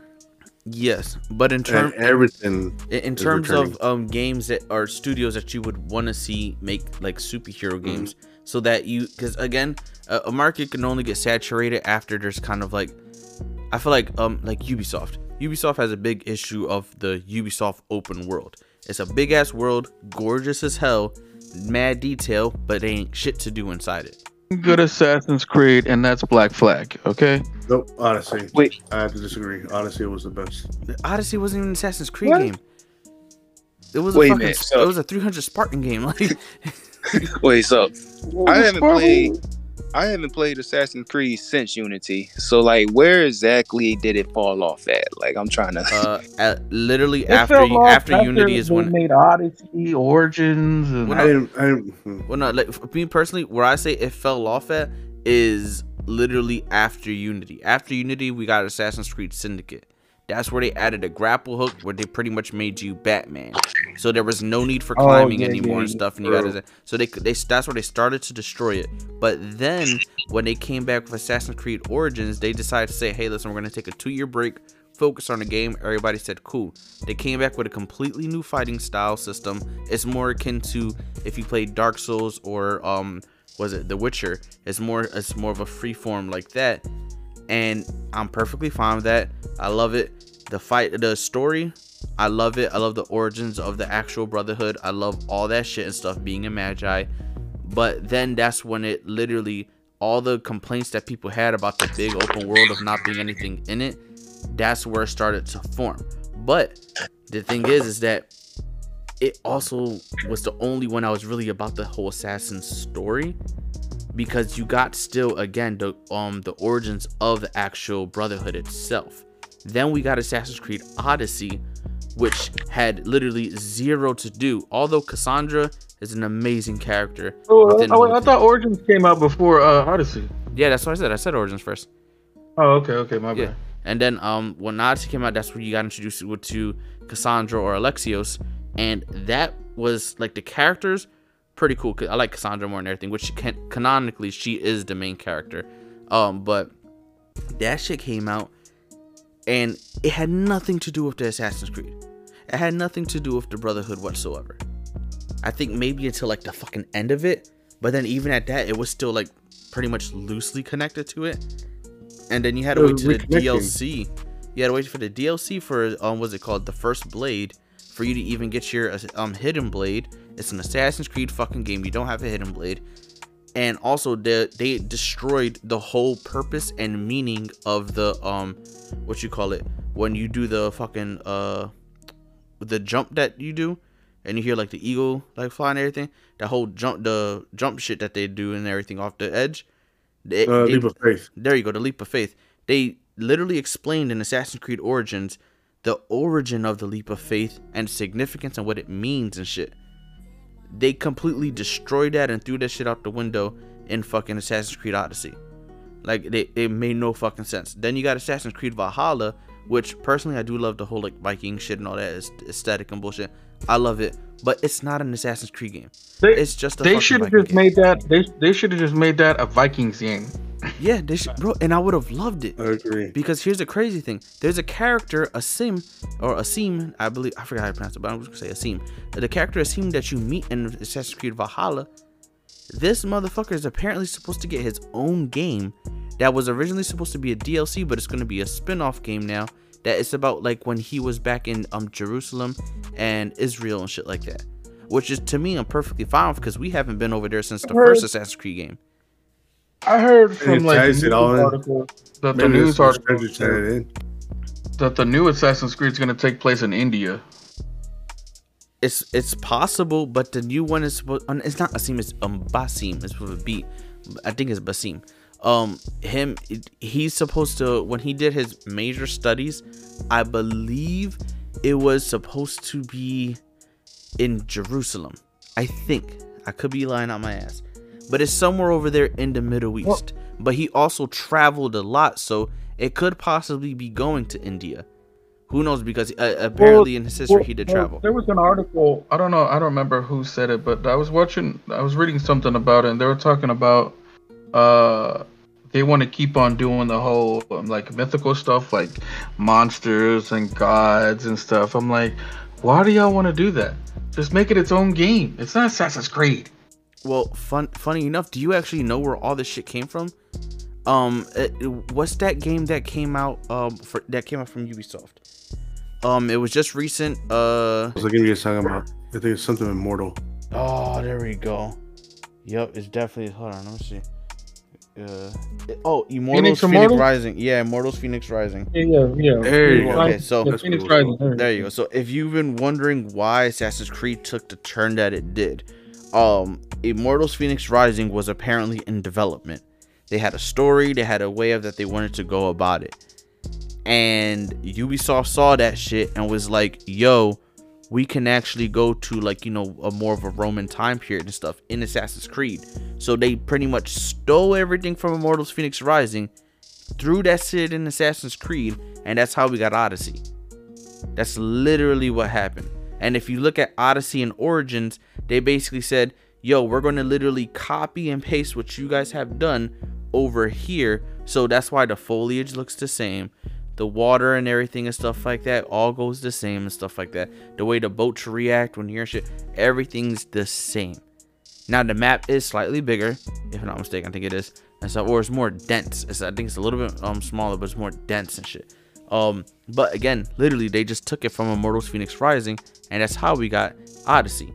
S1: Yes, but in terms
S4: everything.
S1: In, in terms of um games that are studios that you would want to see make like superhero
S4: Mm-hmm.
S1: games, so that you because again a, a market can only get saturated after there's kind of like I feel like um like Ubisoft. Ubisoft has a big issue of the Ubisoft open world. It's a big ass world, gorgeous as hell, mad detail, but they ain't shit to do inside it.
S2: Good Assassin's Creed, and that's Black Flag. Okay.
S4: Nope, honestly.
S3: Wait.
S4: I have to disagree. Honestly, it was the best.
S1: The Odyssey wasn't even an Assassin's Creed
S2: What?
S1: game. It was
S3: Wait a
S1: a fucking
S3: minute, so-
S1: it was a 300 Spartan game. Like
S3: Wait, so I haven't
S2: Sparkle?
S3: played. I haven't played Assassin's Creed since Unity. So like, where exactly did it fall off at? Like, I'm trying to.
S1: uh, at, literally
S2: It
S1: after
S2: fell off
S1: after Unity is when
S2: made Odyssey, Origins, and
S1: Well,
S4: I didn't. I didn't.
S1: well no like for me personally where I say it fell off at is literally after Unity. After Unity we got Assassin's Creed Syndicate. That's where they added a grapple hook where they pretty much made you Batman. So there was no need for
S2: Oh,
S1: climbing
S2: yeah,
S1: anymore
S2: yeah,
S1: and stuff. And you got to so they they that's where they started to destroy it. But then when they came back with Assassin's Creed Origins, they decided to say, "Hey, listen, we're gonna take a two year break, focus on the game." Everybody said, "Cool." They came back with a completely new fighting style system. It's more akin to if you played Dark Souls or um was it The Witcher? It's more it's more of a free form like that. And I'm perfectly fine with that. I love it. The fight, the story, I love it. I love the origins of the actual Brotherhood. I love all that shit and stuff being a Medjay. But then that's when it literally all the complaints that people had about the big open world of not being anything in it, that's where it started to form. But the thing is, is that it also was the only one I was really about the whole assassin story because you got still again the um the origins of the actual brotherhood itself. Then we got Assassin's Creed Odyssey, which had literally zero to do. Although Cassandra is an amazing character.
S2: Oh,
S1: the
S2: I, I thought Origins came out before uh, Odyssey.
S1: Yeah, that's what I said. I said Origins first.
S2: Oh, okay, okay, my
S1: Yeah.
S2: bad.
S1: And then um when Odyssey came out, that's when you got introduced to, Cassandra or Alexios, and that was like the characters pretty cool. 'cause I like Cassandra more than everything, which can, canonically she is the main character. Um, but that shit came out, and it had nothing to do with the Assassin's Creed. It had nothing to do with the Brotherhood whatsoever. I think maybe until like the fucking end of it, but then even at that, it was still like pretty much loosely connected to it. And then you had to wait
S4: was
S1: to the. DLC. You had to wait for the DLC for um, what's it called, the first Blade, for you to even get your um hidden blade. It's an Assassin's Creed fucking game. You don't have a hidden blade, and also they they destroyed the whole purpose and meaning of the um, what you call it when you do the fucking uh, the jump that you do, and you hear like the eagle like flying and everything. That whole jump the jump shit that they do and everything off the edge. They-
S4: Uh,
S1: they-
S4: leap of faith.
S1: there you go, the leap of faith. They literally explained in Assassin's Creed Origins the origin of the leap of faith and significance and what it means and shit. They completely destroyed that and threw that shit out the window in fucking Assassin's Creed Odyssey. Like they, it made no fucking sense. Then you got Assassin's Creed Valhalla, which personally I do love the whole like Viking shit and all that aesthetic and bullshit. I love it, but it's not an Assassin's Creed game.
S2: They,
S1: It's just a
S2: they should have just
S1: game.
S2: made that. They they should have just made that a Vikings game.
S1: Yeah, they should, bro, and I would have loved it.
S4: I agree.
S1: Because here's the crazy thing: there's a character, Asim, or a Asim, I believe I forgot how to pronounce it, but I'm just gonna say a Asim. The character a Asim that you meet in Assassin's Creed Valhalla, this motherfucker is apparently supposed to get his own game that was originally supposed to be a DLC, but it's gonna be a spin-off game now. That it's about like when he was back in um Jerusalem and Israel and shit like that. Which is to me I'm perfectly fine with because we haven't been over there since the first Assassin's Creed game.
S2: I heard from like the news article that the news article
S4: strategy tied it in.
S2: that the new Assassin's Creed is going to take place in India.
S1: It's it's possible, but the new one is It's not Asim. It's um Basim. It's with a B. I think it's Basim. Um, him. He's supposed to when he did his major studies. I believe it was supposed to be in Jerusalem. I think I could be lying on my ass, but it's somewhere over there in the Middle East. but he also traveled a lot, so it could possibly be going to India. Who knows? Because uh, apparently in his history he did
S2: Well,
S1: travel.
S2: There was an article. I don't know. I don't remember who said it, but I was watching. I was reading something about it, and they were talking about. Uh, they want to keep on doing the whole um, like mythical stuff, like monsters and gods and stuff. I'm like, why do y'all want to do that? Just make it its own game. It's not Assassin's Creed.
S1: Well, fun, funny enough, do you actually know where all this shit came from? Um, it, what's that game that came out? Um, for that came out from Ubisoft. Um, it was just recent. Uh,
S4: What's the game you guys talking about? I think it's something immortal.
S1: oh, there we go. Yep, it's definitely. Hold on, let me see. Uh, oh, Immortals Fenyx,
S2: Immortal?
S1: Rising. Yeah, Immortals Fenyx Rising.
S2: Yeah, yeah.
S4: There you go.
S1: Okay, so
S4: That's
S2: Fenyx
S4: cool.
S2: Rising.
S1: There you go. So if you've been wondering why Assassin's Creed took the turn that it did, um, Immortals Fenyx Rising was apparently in development. They had a story, they had a way of that they wanted to go about it. And Ubisoft saw that shit and was like, yo, we can actually go to like, you know, a more of a Roman time period and stuff in Assassin's Creed. So they pretty much stole everything from Immortals Fenyx Rising, threw that shit in Assassin's Creed, and that's how we got Odyssey. That's literally what happened. And if you look at Odyssey and Origins, they basically said, yo, we're going to literally copy and paste what you guys have done over here. So that's why the foliage looks the same. The water and everything and stuff like that all goes the same and stuff like that. The way the boats react when you're shit, everything's the same. Now the map is slightly bigger, if I'm not mistaken. I think it is, and so or it's more dense. It's, I think it's a little bit um smaller, but it's more dense and shit. Um, but again, literally, they just took it from Immortals Fenyx Rising, and that's how we got Odyssey.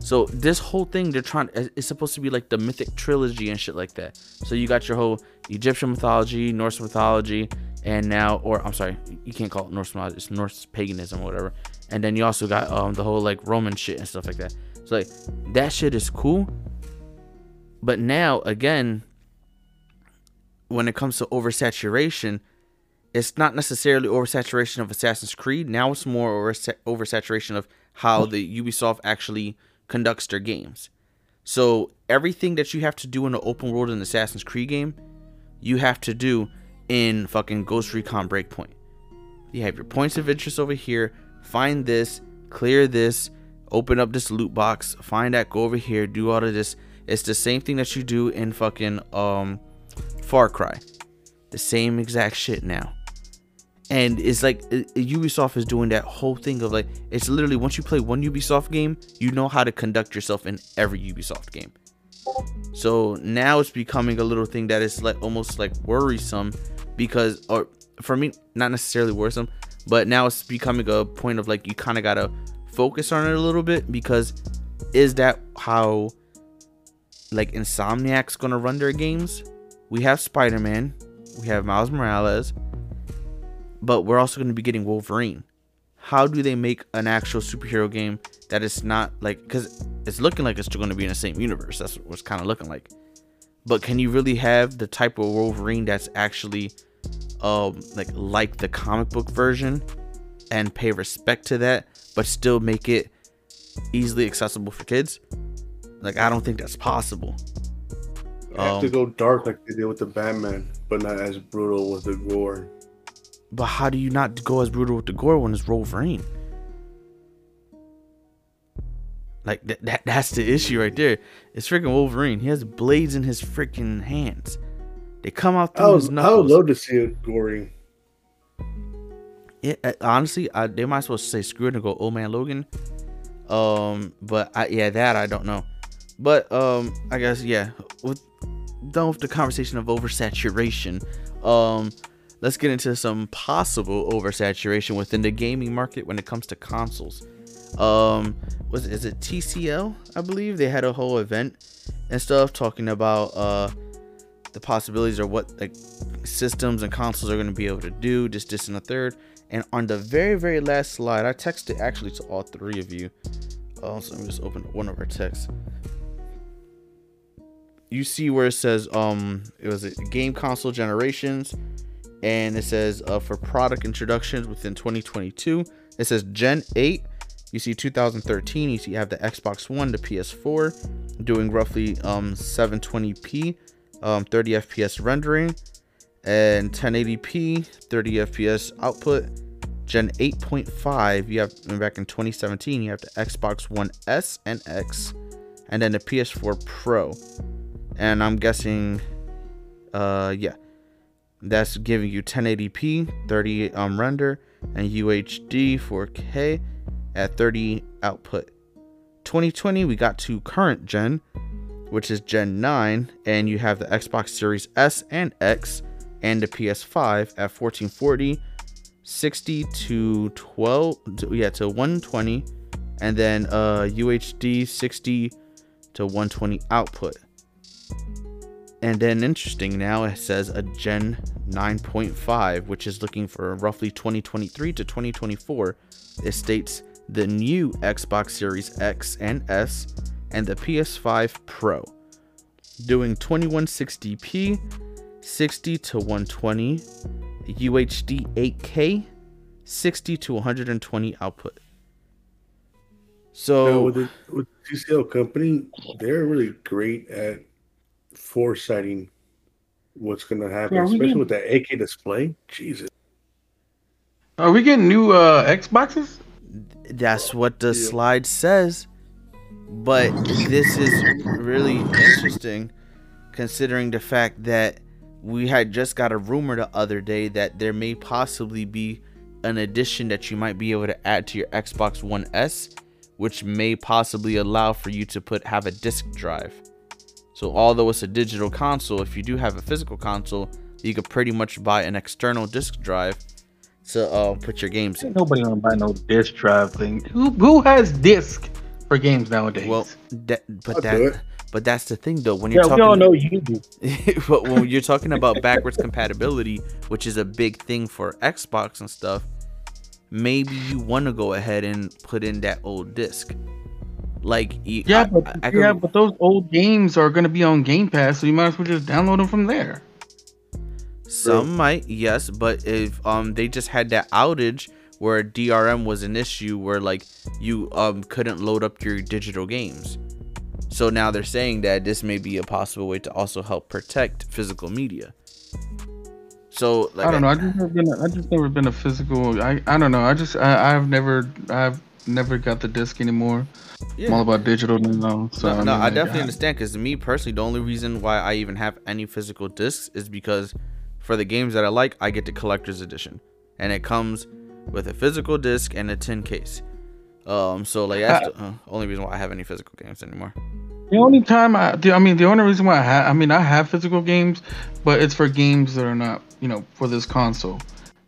S1: So this whole thing, they're trying. It's supposed to be like the mythic trilogy and shit like that. So you got your whole Egyptian mythology, Norse mythology, and now, or I'm sorry, you can't call it Norse mythology. It's Norse paganism or whatever. And then you also got um the whole like Roman shit and stuff like that. So like that shit is cool. But now again, when it comes to oversaturation, it's not necessarily oversaturation of Assassin's Creed. Now it's more oversaturation of how the Ubisoft actually conducts their games. So everything that you have to do in the open world in Assassin's Creed game, you have to do in fucking Ghost Recon Breakpoint. You have your points of interest over here. Find this, clear this, open up this loot box, find that, go over here, do all of this. It's the same thing that you do in fucking um Far Cry. The same exact shit now and it's like uh, Ubisoft is doing that whole thing of like it's literally once you play one Ubisoft game, you know how to conduct yourself in every Ubisoft game. So now it's becoming a little thing that is like almost like worrisome because or for me not necessarily worrisome, but now it's becoming a point of like you kind of got to focus on it a little bit because is that how like Insomniac's going to run their games? We have Spider-Man, we have Miles Morales, but we're also going to be getting Wolverine. How do they make an actual superhero game that is not like because it's looking like it's still going to be in the same universe? That's what's kind of looking like. But can you really have the type of Wolverine that's actually um like like the comic book version and pay respect to that, but still make it easily accessible for kids? Like I don't think that's possible.
S4: They have um, to go dark like they did with the Batman, but not as brutal with the gore.
S1: But how do you not go as brutal with the gore when it's Wolverine? Like that, that that's the issue right there. It's freaking Wolverine. He has blades in his freaking hands. They come out through I his knuckles.
S4: I would love to see it gory.
S1: Yeah, honestly, I, they might as well say screw it and go old man Logan. Um, but I, yeah, that I don't know. But um, I guess yeah, with done with the conversation of oversaturation. Um, let's get into some possible oversaturation within the gaming market when it comes to consoles. Um, was is it TCL? I believe they had a whole event and stuff talking about uh the possibilities of what like systems and consoles are going to be able to do. This, this, and the third. And on the very, very last slide, I texted actually to all three of you. Oh, so let me just open one of our texts. You see where it says um it was a game console generations and it says uh, for product introductions within 2022 it says gen 8 you see 2013 you see you have the xbox one the ps4 doing roughly um 720p um 30 fps rendering and 1080p 30 fps output. Gen 8.5 you have back in 2017 you have the xbox one s and x and then the ps4 pro. And i'm guessing uh yeah that's giving you 1080p 30 um, render and UHD 4K at 30 output. 2020 we got to current gen which is gen 9 and you have the Xbox Series S and X and the PS5 at 1440 60 to 12 to, yeah to 120 and then uh UHD 60 to 120 output and then interesting now it says a Gen 9.5, which is looking for roughly 2023 to 2024. It states the new Xbox Series X and S and the PS5 Pro, doing 2160p, 60 to 120, UHD 8K, 60 to 120 output. So
S4: with the with TCL company, they're really great at foresighting what's going to happen, yeah, especially with that 8K display. Jesus.
S2: Are we getting new uh, Xboxes?
S1: That's what the yeah. slide says. But this is really interesting considering the fact that we had just got a rumor the other day that there may possibly be an addition that you might be able to add to your Xbox One S, which may possibly allow for you to put have a disk drive. So although it's a digital console, if you do have a physical console, you could pretty much buy an external disk drive to uh, put your games in.
S2: Ain't nobody gonna buy no disc drive thing. Who who has disc for games nowadays?
S1: Well, that but
S4: I'll
S1: that but that's the thing though. When
S2: yeah,
S1: you're yeah, talking,
S2: we all know you do.
S1: but when you're talking about backwards compatibility, which is a big thing for Xbox and stuff, maybe you want to go ahead and put in that old disc. Like you-
S2: Yeah,
S1: I-
S2: but
S1: I- I could-
S2: yeah, but those old games are gonna be on Game Pass, so you might as well just download them from there.
S1: Some might, yes, but if um they just had that outage where DRM was an issue where like you um couldn't load up your digital games. So now they're saying that this may be a possible way to also help protect physical media. So like
S2: I don't know. I just never been. A, I just never been a physical. I I don't know. I just I, I've never I've never got the disc anymore.
S1: Yeah.
S2: I'm all about digital now. So
S1: no,
S2: I,
S1: no,
S2: mean,
S1: I definitely understand because to me personally, the only reason why I even have any physical discs is because for the games that I like, I get the collector's edition, and it comes with a physical disc and a tin case. Um, so like that's the uh, only reason why I have any physical games anymore.
S2: The only time I, the, I mean, the only reason why I have, I mean, I have physical games, but it's for games that are not, you know, for this console.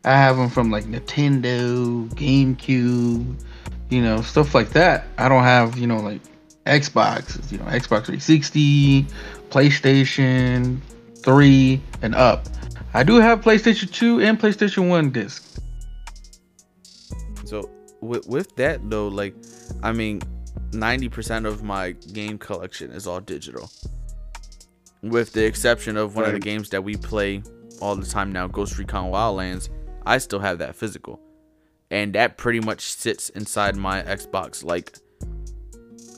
S2: I have them from like Nintendo, GameCube, you know, stuff like that. I don't have, you know, like Xbox, you know, Xbox 360, PlayStation 3 and up. I do have PlayStation 2 and PlayStation 1 discs.
S1: So with with that though, like, I mean, ninety percent of my game collection is all digital, with the exception of one of the games that we play all the time now, Ghost Recon Wildlands. I still have that physical, and that pretty much sits inside my Xbox like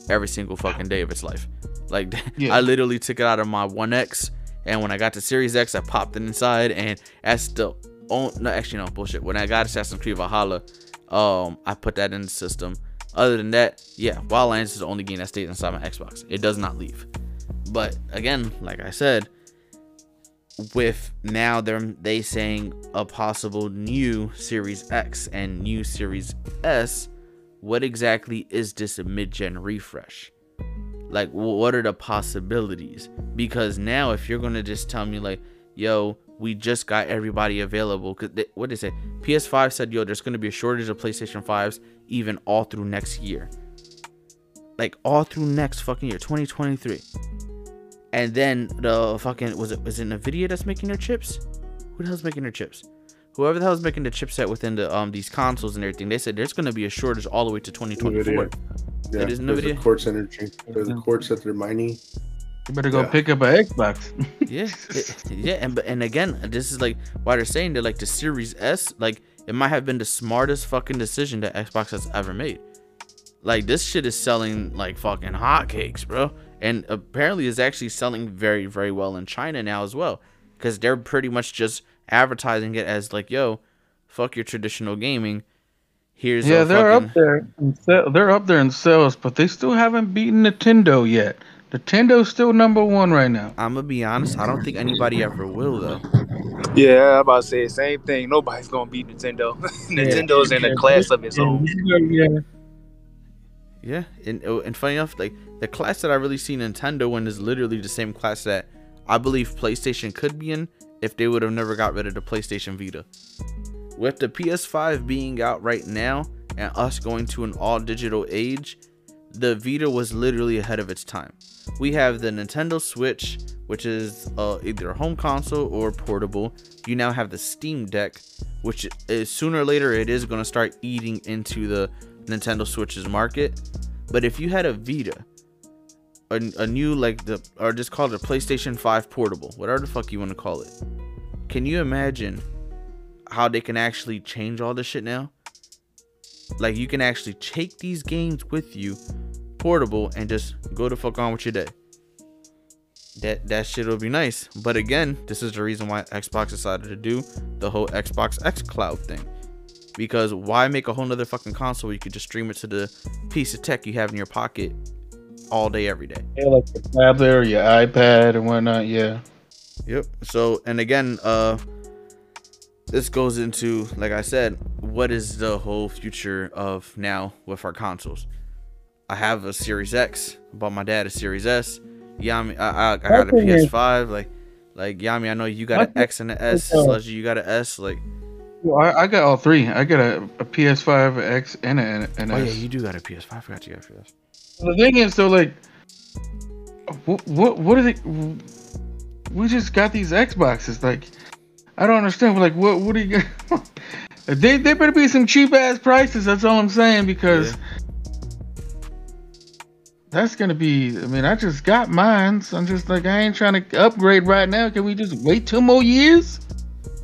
S1: every single fucking day of its life. Like,
S2: Yeah.
S1: I literally took it out of my One X, and when I got to Series X, I popped it inside, and that's the oh no, actually no bullshit. When I got Assassin's Creed Valhalla, um, I put that in the system. Other than that, yeah, Wildlands is the only game that stays inside my Xbox. It does not leave. But again, like I said, with now they're they saying a possible new Series X and new Series S, what exactly is this mid-gen refresh? Like, what are the possibilities? Because now, if you're gonna just tell me like, yo, we just got everybody available, cause what did they say? PS5 said, yo, there's gonna be a shortage of PlayStation 5s even all through next year. Like all through next fucking year, 2023. And then the fucking was it was it Nvidia that's making their chips? Who the hell's making their chips? Whoever the hell's making the chipset within the um these consoles and everything, they said there's gonna be a shortage all the way to 2024.
S4: Nvidia. Yeah,
S1: It is
S4: there's the
S1: Nvidia?
S4: quartz energy. There's the quartz that they're mining.
S2: You better go
S4: Yeah.
S2: pick up an Xbox.
S1: yeah, it- yeah, and but- and again, this is like why they're saying that like the Series S, like it might have been the smartest fucking decision that Xbox has ever made. Like this shit is selling like fucking hotcakes, bro, and apparently is actually selling very very well in China now as well, because they're pretty much just advertising it as like, yo, fuck your traditional gaming. Here's
S2: yeah,
S1: a
S2: they're
S1: fucking,
S2: up there. In se- they're up there in sales, but they still haven't beaten Nintendo yet. Nintendo's still number one right now.
S1: I'm gonna be honest, I don't think anybody ever will though.
S3: Yeah, I'm about to say the same thing. Nobody's gonna beat Nintendo. Nintendo's in a class of its own.
S2: Yeah,
S1: Yeah, and oh, and funny enough, like the class that I really see Nintendo in is literally the same class that I believe PlayStation could be in if they would have never got rid of the PlayStation Vita. With the PS5 being out right now and us going to an all digital age, the Vita was literally ahead of its time. We have the Nintendo Switch, which is uh, either a home console or portable. You now have the Steam Deck, which is sooner or later it is going to start eating into the Nintendo Switch's market. But if you had a Vita, a, a new like the or just call it a PlayStation 5 portable, whatever the fuck you want to call it. Can you imagine how they can actually change all this shit now? Like you can actually take these games with you, portable, and just go the fuck on with your day. That that shit will be nice. But again, this is the reason why Xbox decided to do the whole Xbox xCloud thing. Because why make a whole nother fucking console where you could just stream it to the piece of tech you have in your pocket all day, every day?
S2: yeah, like your tablet or your iPad and whatnot. Yeah.
S1: Yep. So, and again, uh, this goes into, like I said, what is the whole future of now with our consoles? I have a Series X. I bought my dad a Series S. Yami, I, I, I got a PS5. Like, like Yami, I know you got an X and an S. You got an S. Like,
S2: Well, I, I got all three. I got a, a PS5, an X, and a, an
S1: Oh
S2: S.
S1: yeah, you do got a PS5. I forgot you got a PS.
S2: The thing is, though, like, what, what, what are they? We just got these Xboxes. Like, I don't understand. Like, what, what are you? they, they better be some cheap ass prices. That's all I'm saying because that's gonna be. I mean, I just got mine. So I'm just like, I ain't trying to upgrade right now. Can we just wait two more years?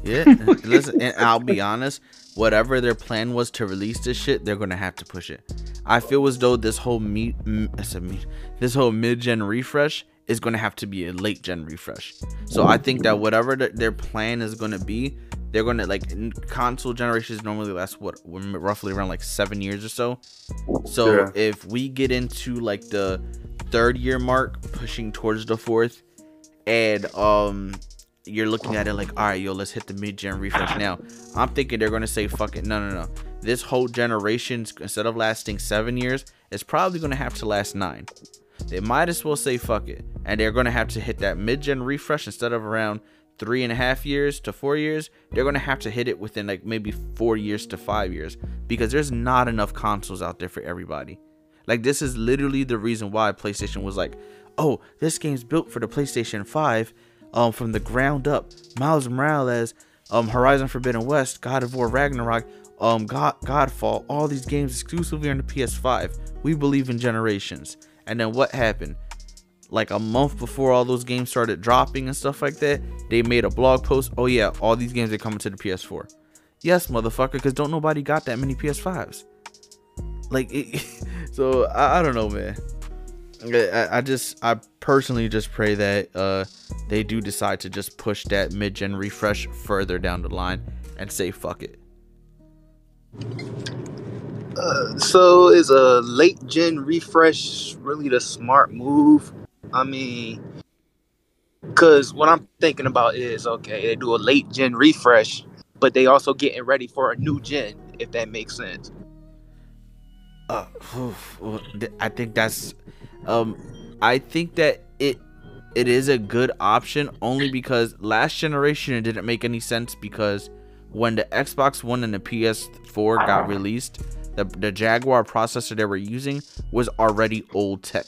S1: Yeah, listen, and I'll be honest. Whatever their plan was to release this shit, they're gonna have to push it. I feel as though this whole meet, I said meet, this whole mid-gen refresh is gonna have to be a late-gen refresh. So I think that whatever th- their plan is gonna be, they're gonna like console generations normally last what roughly around like seven years or so. So
S3: Yeah.
S1: if we get into like the third year mark, pushing towards the fourth, and um you're looking at it like, all right, yo, let's hit the mid-gen refresh now. I'm thinking they're gonna say, fuck it, no, no, no. This whole generation, instead of lasting seven years, it's probably gonna have to last nine. They might as well say fuck it, and they're gonna have to hit that mid-gen refresh instead of around three and a half years to four years. They're gonna have to hit it within like maybe four years to five years because there's not enough consoles out there for everybody. Like this is literally the reason why PlayStation was like, "Oh, this game's built for the PlayStation 5 um from the ground up. Miles Morales, um Horizon Forbidden West, God of War Ragnarok, um God Godfall, all these games exclusively on the PS5. We believe in generations." And then what happened? Like a month before all those games started dropping and stuff like that, they made a blog post, "Oh yeah, all these games are coming to the PS4." Yes, motherfucker, because don't nobody got that many PS5s. Like, it, so I, I don't know, man. I, just, I personally just pray that uh they do decide to just push that mid-gen refresh further down the line and say fuck it.
S3: Uh, so is a late gen refresh really the smart move? I mean, because what I'm thinking about is okay, they do a late gen refresh, but they also getting ready for a new gen, if that makes sense.
S1: Uh, I think that's, um, I think that it, it is a good option only because last generation it didn't make any sense because when the Xbox One and the PS4 got released, the the Jaguar processor they were using was already old tech.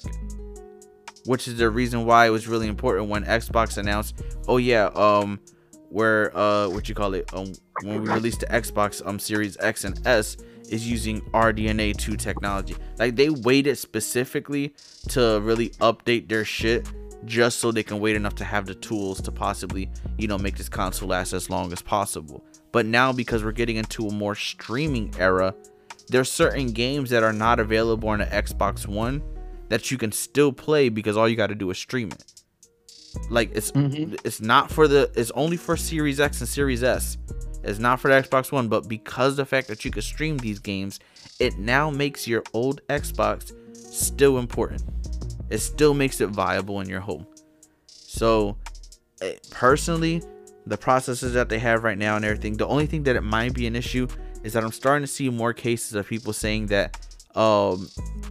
S1: Which is the reason why it was really important when Xbox announced, "Oh yeah, um, where uh, what you call it, um, when we released the Xbox um Series X and S is using RDNA 2 technology." Like they waited specifically to really update their shit just so they can wait enough to have the tools to possibly, you know, make this console last as long as possible. But now because we're getting into a more streaming era, there's certain games that are not available on the Xbox One that you can still play because all you got to do is stream it. Like it's
S2: Mhm.
S1: it's not for the it's only for Series X and Series S. It's not for the Xbox One, but because the fact that you can stream these games, it now makes your old Xbox still important. It still makes it viable in your home. So, eh, personally, the processes that they have right now and everything, the only thing that it might be an issue is that I'm starting to see more cases of people saying that um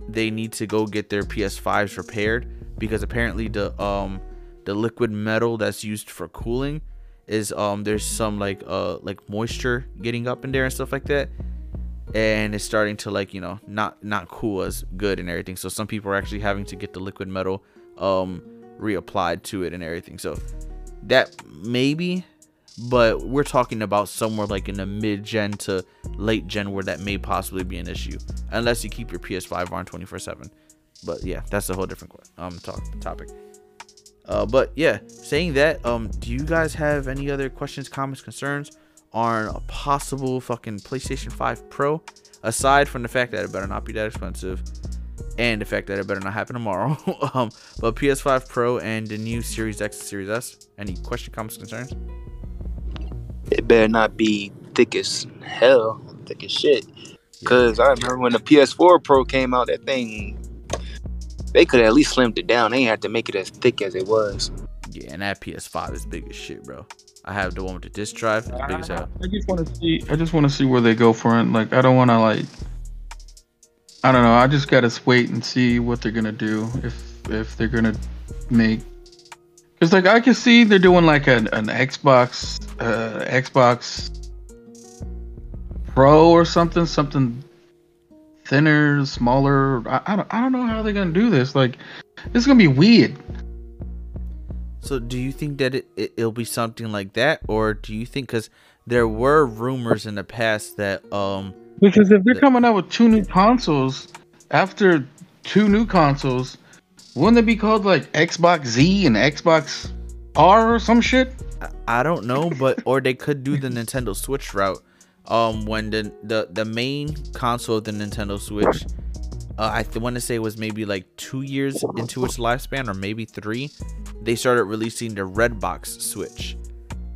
S1: they need to go get their PS5s repaired because apparently the um the liquid metal that's used for cooling is um there's some like uh like moisture getting up in there and stuff like that. And it's starting to like you know not not cool as good and everything. So some people are actually having to get the liquid metal um reapplied to it and everything. So that maybe but we're talking about somewhere like in the mid gen to late gen where that may possibly be an issue. Unless you keep your ps5 on 24 7 but yeah that's a whole different um talk, topic uh but yeah saying that um do you guys have any other questions comments concerns on a possible fucking playstation 5 pro? Aside from the fact that it better not be that expensive and the fact that it better not happen tomorrow. Um but ps5 pro and the new series x and series s any question comments concerns?
S3: It better not be thick as hell, thick as shit. Cause I remember when the PS4 Pro came out, that thing they could at least slimmed it down. They ain't have to make it as thick as it was.
S1: Yeah, and that PS5 is big as shit, bro. I have the one with the disc drive. It's big as hell.
S2: I just want to see. I just want to see where they go for it. Like, I don't want to like. I don't know. I just gotta wait and see what they're gonna do. If if they're gonna make, because like I can see they're doing like an an Xbox, uh, Xbox Pro or something, something thinner, smaller. I, I don't I don't know how they're gonna do this. Like, this is gonna be weird.
S1: So, do you think that it, it will be something like that, or do you think because there were rumors in the past that um
S2: Because if they're
S1: The-
S2: coming out with two new consoles after two new consoles, wouldn't they be called like Xbox Z and Xbox R or some shit?
S1: I- I don't know, but or they could do the Nintendo Switch route. Um, when the the the main console of the Nintendo Switch, uh, I th- want to say was maybe like two years into its lifespan, or maybe three, they started releasing the Red Box Switch,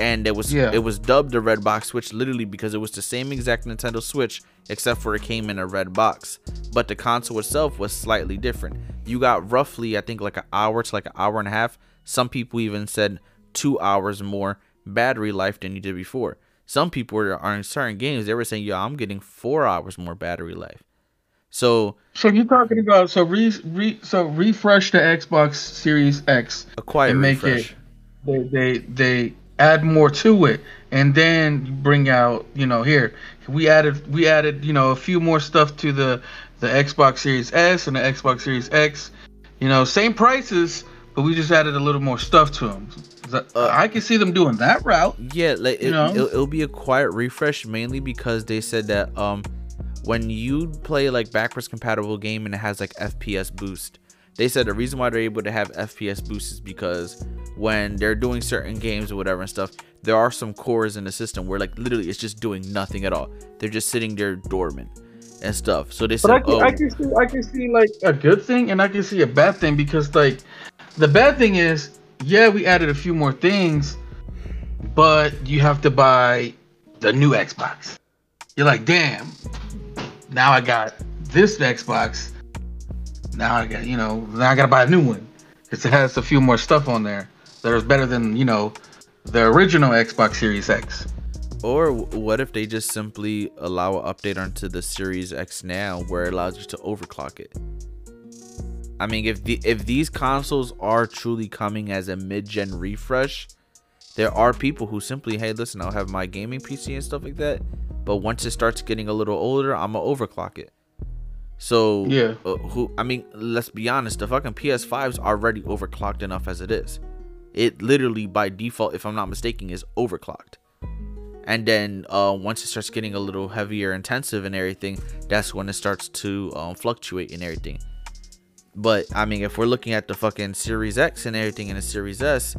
S1: and it was
S2: Yeah.
S1: it was dubbed the Red Box Switch literally because it was the same exact Nintendo Switch except for it came in a red box, but the console itself was slightly different. You got roughly, I think, like an hour to like an hour and a half. Some people even said two hours more battery life than you did before. Some people were are in certain games they were saying, "Yo, I'm getting four hours more battery life." So
S2: So you're talking about so re, re so refresh the Xbox Series X
S1: a quiet
S2: and make
S1: refresh.
S2: it they they they add more to it and then bring out you know here we added we added you know a few more stuff to the the Xbox Series S and the Xbox Series X you know same prices but we just added a little more stuff to them
S1: Uh,
S2: I can see them doing that route
S1: Yeah, like it, it'll, it'll be a quiet refresh mainly because they said that um when you play like backwards compatible game and it has like FPS boost, they said the reason why they're able to have FPS boost is because when they're doing certain games or whatever and stuff, there are some cores in the system where like literally it's just doing nothing at all. They're just sitting there dormant and stuff. So they
S2: But I
S1: said,
S2: can,
S1: oh,
S2: I can see I can see like a good thing and I can see a bad thing because like the bad thing is yeah we added a few more things, but you have to buy the new Xbox. You're like damn, now I got this Xbox. Now I got you know now I gotta buy a new one because it has a few more stuff on there that is better than you know the original Xbox Series X.
S1: Or what if they just simply allow an update onto the Series X now where it allows you to overclock it? I mean, if the if these consoles are truly coming as a mid-gen refresh, there are people who simply, hey, listen, I'll have my gaming PC and stuff like that, but once it starts getting a little older, I'm gonna overclock it. So
S2: Yeah.
S1: uh, who? I mean, let's be honest, the fucking PS5's already overclocked enough as it is. It literally by default, if I'm not mistaken, is overclocked and then uh, once it starts getting a little heavier intensive and everything that's when it starts to um, fluctuate and everything but i mean if we're looking at the fucking series x and everything in the series s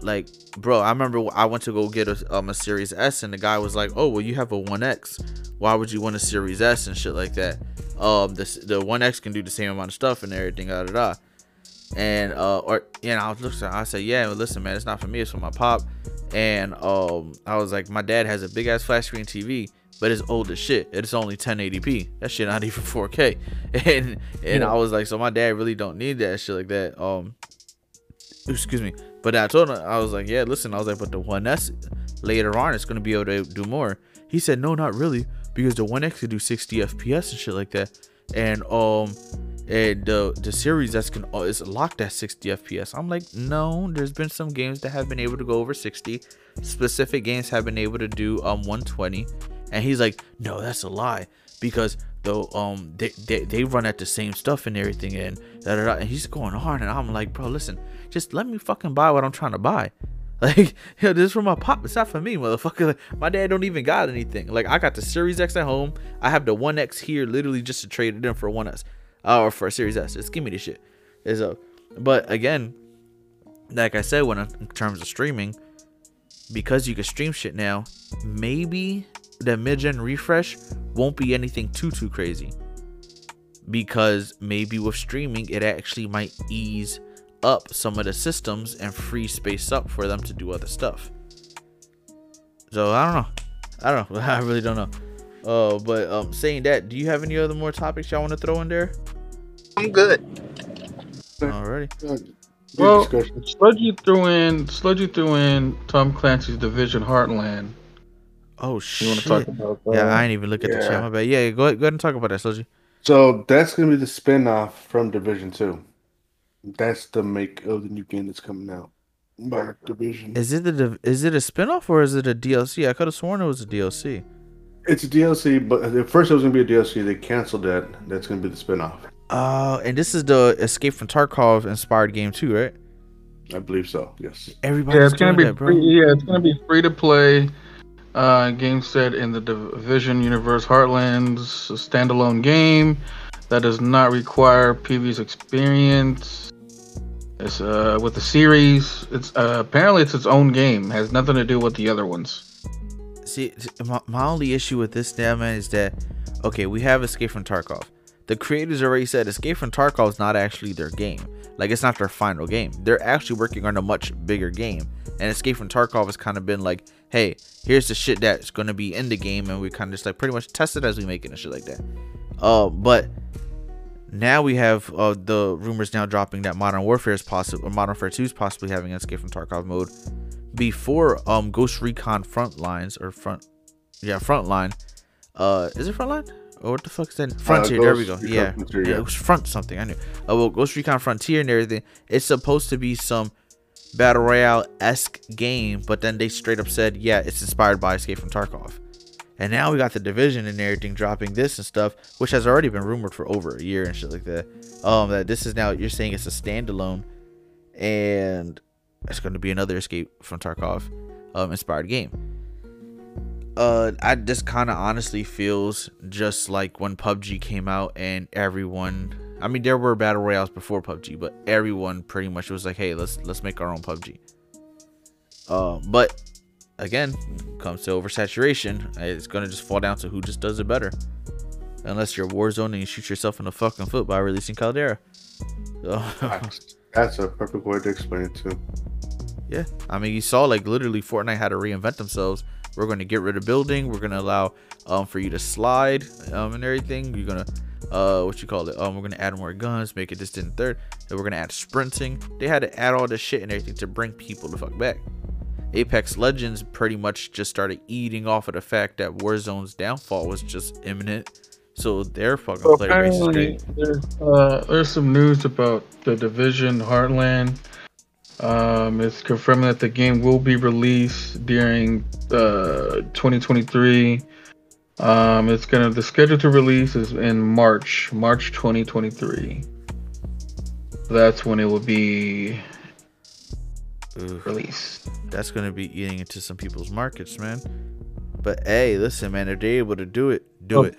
S1: like bro i remember i went to go get a, um, a series s and the guy was like oh well you have a 1x why would you want a series s and shit like that? Um the, the 1x can do the same amount of stuff and everything da, da, da. and uh or you know i was looking i said yeah listen man it's not for me it's for my pop. And um I was like, my dad has a big ass flat screen TV, but it's old as shit. It's only 1080p. That shit not even 4K. And and I was like, so my dad really don't need that shit like that. Um, excuse me. But I told him I was like, yeah, listen. I was like, but the One S later on it's gonna be able to do more. He said, no, not really, because the One X could do 60 FPS and shit like that. And um, and the the series that's can uh, is locked at 60 fps i'm like no there's been some games that have been able to go over 60 specific games have been able to do um 120 and he's like no that's a lie because though um they, they they run at the same stuff and everything and da, da, da. and he's going on and i'm like bro listen just let me fucking buy what i'm trying to buy like, yo, this is for my pop. It's not for me, motherfucker. Like, my dad don't even got anything. Like, I got the Series X at home. I have the One X here, literally just to trade it in for One S uh, or for a Series S. Just give me this shit. Is a, but again, like I said, when in terms of streaming, because you can stream shit now, maybe the mid-gen refresh won't be anything too too crazy. Because maybe with streaming, it actually might ease up some of the systems and free space up for them to do other stuff. So I don't know. I don't know. I really don't know. Uh, but um, saying that, do you have any other more topics y'all want to throw in there?
S3: I'm good.
S1: Alrighty.
S4: Good
S2: Well,
S4: discussion.
S2: Sludgy threw in Sludgy threw in Tom Clancy's Division Heartland.
S1: Oh
S2: You
S1: shit.
S2: want to talk about that?
S1: yeah, I ain't even look at the
S4: yeah.
S1: chat. My bad. Yeah, go ahead, go ahead and talk about that, Sludgy.
S4: So that's gonna be the spin-off from Division Two. That's the make of the new game that's coming out by Division.
S1: Is it the div- is it a spinoff or is it a DLC? I could have sworn it was a DLC.
S4: It's a DLC, but at first it was gonna be a DLC. They canceled that. That's gonna be the spinoff.
S1: Uh, and this is the Escape from Tarkov inspired game too, right?
S4: I believe so. Yes.
S1: Everybody's
S2: Yeah, it's gonna be
S1: that, bro.
S2: free. Yeah, it's gonna be free to play. Uh, game set in the Division Universe Heartlands, a standalone game that does not require previous experience. It's uh with the series. It's uh, apparently it's its own game. Has nothing to do with the other ones.
S1: See, my, only issue with this damn man is that okay, we have Escape from Tarkov. The creators already said Escape from Tarkov is not actually their game. Like it's not their final game. They're actually working on a much bigger game. And Escape from Tarkov has kind of been like, hey, here's the shit that's gonna be in the game, and we kind of just like pretty much test it as we make it and shit like that. Uh, but now we have uh, the rumors now dropping that Modern Warfare is possible, or Modern Warfare 2 is possibly having an Escape from Tarkov mode before um Ghost Recon Frontlines or front, yeah, Frontline. Uh, is it Frontline? Or what the fuck is that? Frontier. there we go.
S4: Uh, Recon
S1: Yeah.
S4: Frontier,
S1: yeah,
S4: yeah.
S1: it was front something. I knew. Uh, well, Ghost Recon Frontier and everything. It's supposed to be some battle royale esque game, but then they straight up said, yeah, it's inspired by Escape from Tarkov. And now we got the division and everything dropping this and stuff, which has already been rumored for over a year and shit like that. Um, that this is now you're saying it's a standalone, and it's going to be another Escape from Tarkov, um, inspired game. Uh, I just kind of honestly feels just like when PUBG came out and everyone. I mean, there were battle royales before PUBG, but everyone pretty much was like, "Hey, let's let's make our own PUBG." Uh, but again, comes to oversaturation, it's gonna just fall down to who just does it better. Unless you're Warzone and you shoot yourself in the fucking foot by releasing Caldera. So,
S4: That's, that's a perfect way to explain it too.
S1: yeah, I mean, you saw like literally Fortnite had to reinvent themselves. We're going to get rid of building. We're going to allow um for you to slide um and everything. You're gonna uh what you call it? Um, we're gonna add more guns, make it distant third. And we're gonna add sprinting. They had to add all this shit and everything to bring people the fuck back. Apex Legends pretty much just started eating off of the fact that Warzone's downfall was just imminent. So their fucking
S2: So
S1: player base is great.
S2: there's, uh, there's some news about the Division Heartland. Um, it's confirming that the game will be released during uh, 2023. Um, it's gonna the schedule to release is in March, March 2023. That's when it will be
S1: Ooh.
S2: released.
S1: that's gonna be eating into some people's markets, man. But hey, listen, man, if they're able to do it, do
S2: Oh.
S1: it.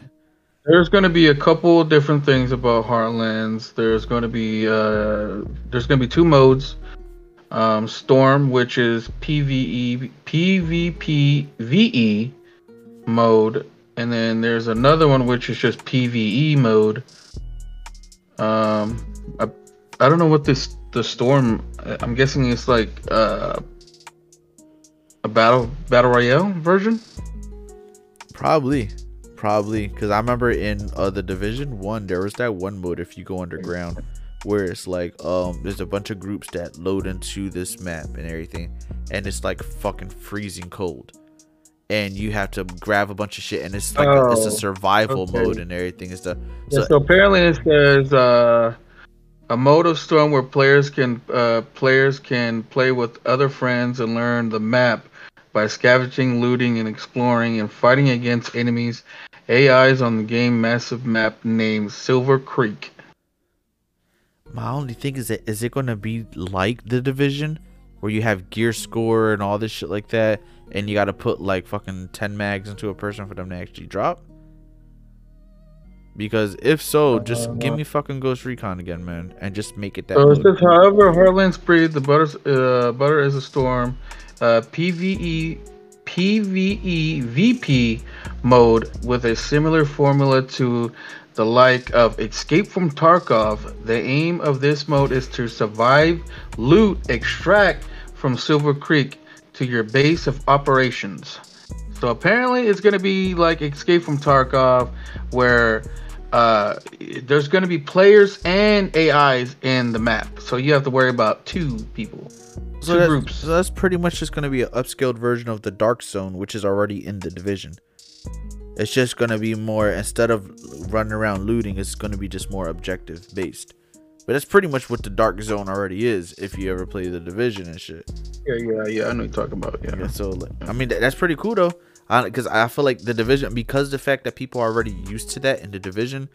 S2: There's going to be a couple different things about Heartlands. There's going to be uh, there's going to be two modes. Um, Storm, which is PVE PvP VE mode, and then there's another one which is just PVE mode. Um, I, I don't know what this the Storm. I'm guessing it's like uh, a battle battle royale version.
S1: Probably, probably, because I remember in uh, the Division One, there was that one mode if you go underground, where it's like um, there's a bunch of groups that load into this map and everything, and it's like fucking freezing cold, and you have to grab a bunch of shit, and it's like a, it's a
S2: Oh,
S1: survival
S2: okay.
S1: mode and everything. It's the
S2: Yeah,
S1: so
S2: so apparently it says uh, a mode of storm where players can uh, players can play with other friends and learn the map by scavenging, looting, and exploring and fighting against enemies. AIs on the game massive map named Silver Creek.
S1: my only thing is that is it gonna be like the Division, where you have gear score and all this shit like that, and you got to put like fucking ten mags into a person for them to actually drop? Because if so, just give me fucking Ghost Recon again, man, and just make it that.
S2: So it says, however, Heartlands breed the butter uh, butter is a storm. Uh, PVE PVE VP mode with a similar formula to the like of Escape from Tarkov. The aim of this mode is to survive, loot, extract from Silver Creek to your base of operations. So apparently, it's gonna be like Escape from Tarkov, where uh, there's gonna be players and AIs in the map. So you have to worry about two people,
S1: so
S2: two
S1: that's,
S2: groups.
S1: so that's pretty much just gonna be an upscaled version of the Dark Zone, which is already in the Division. It's just gonna be more instead of running around looting, it's gonna be just more objective based. But that's pretty much what the Dark Zone already is. If you ever play the Division and shit.
S2: Yeah, yeah, yeah. I know you're talking about. Yeah.
S1: Yeah, so like, I mean that, that's pretty cool though. because I, feel like the division because the fact that people are already used to that in the division.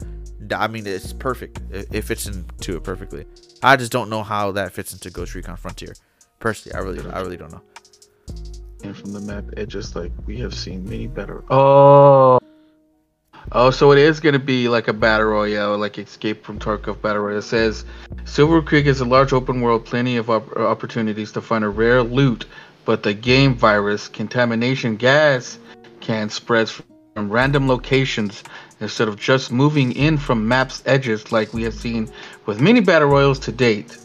S1: I mean, it's perfect. It, it fits into it perfectly. I just don't know how that fits into Ghost Recon Frontier. Personally, I really, I really don't know.
S2: And from the map, it just like we have seen many better. Oh, oh, so it is gonna be like a battle royale, like Escape from Tarkov battle royale. It says Silver Creek is a large open world, plenty of op- opportunities to find a rare loot, but the game virus contamination gas can spread from random locations instead of just moving in from maps edges like we have seen with many battle royals to date.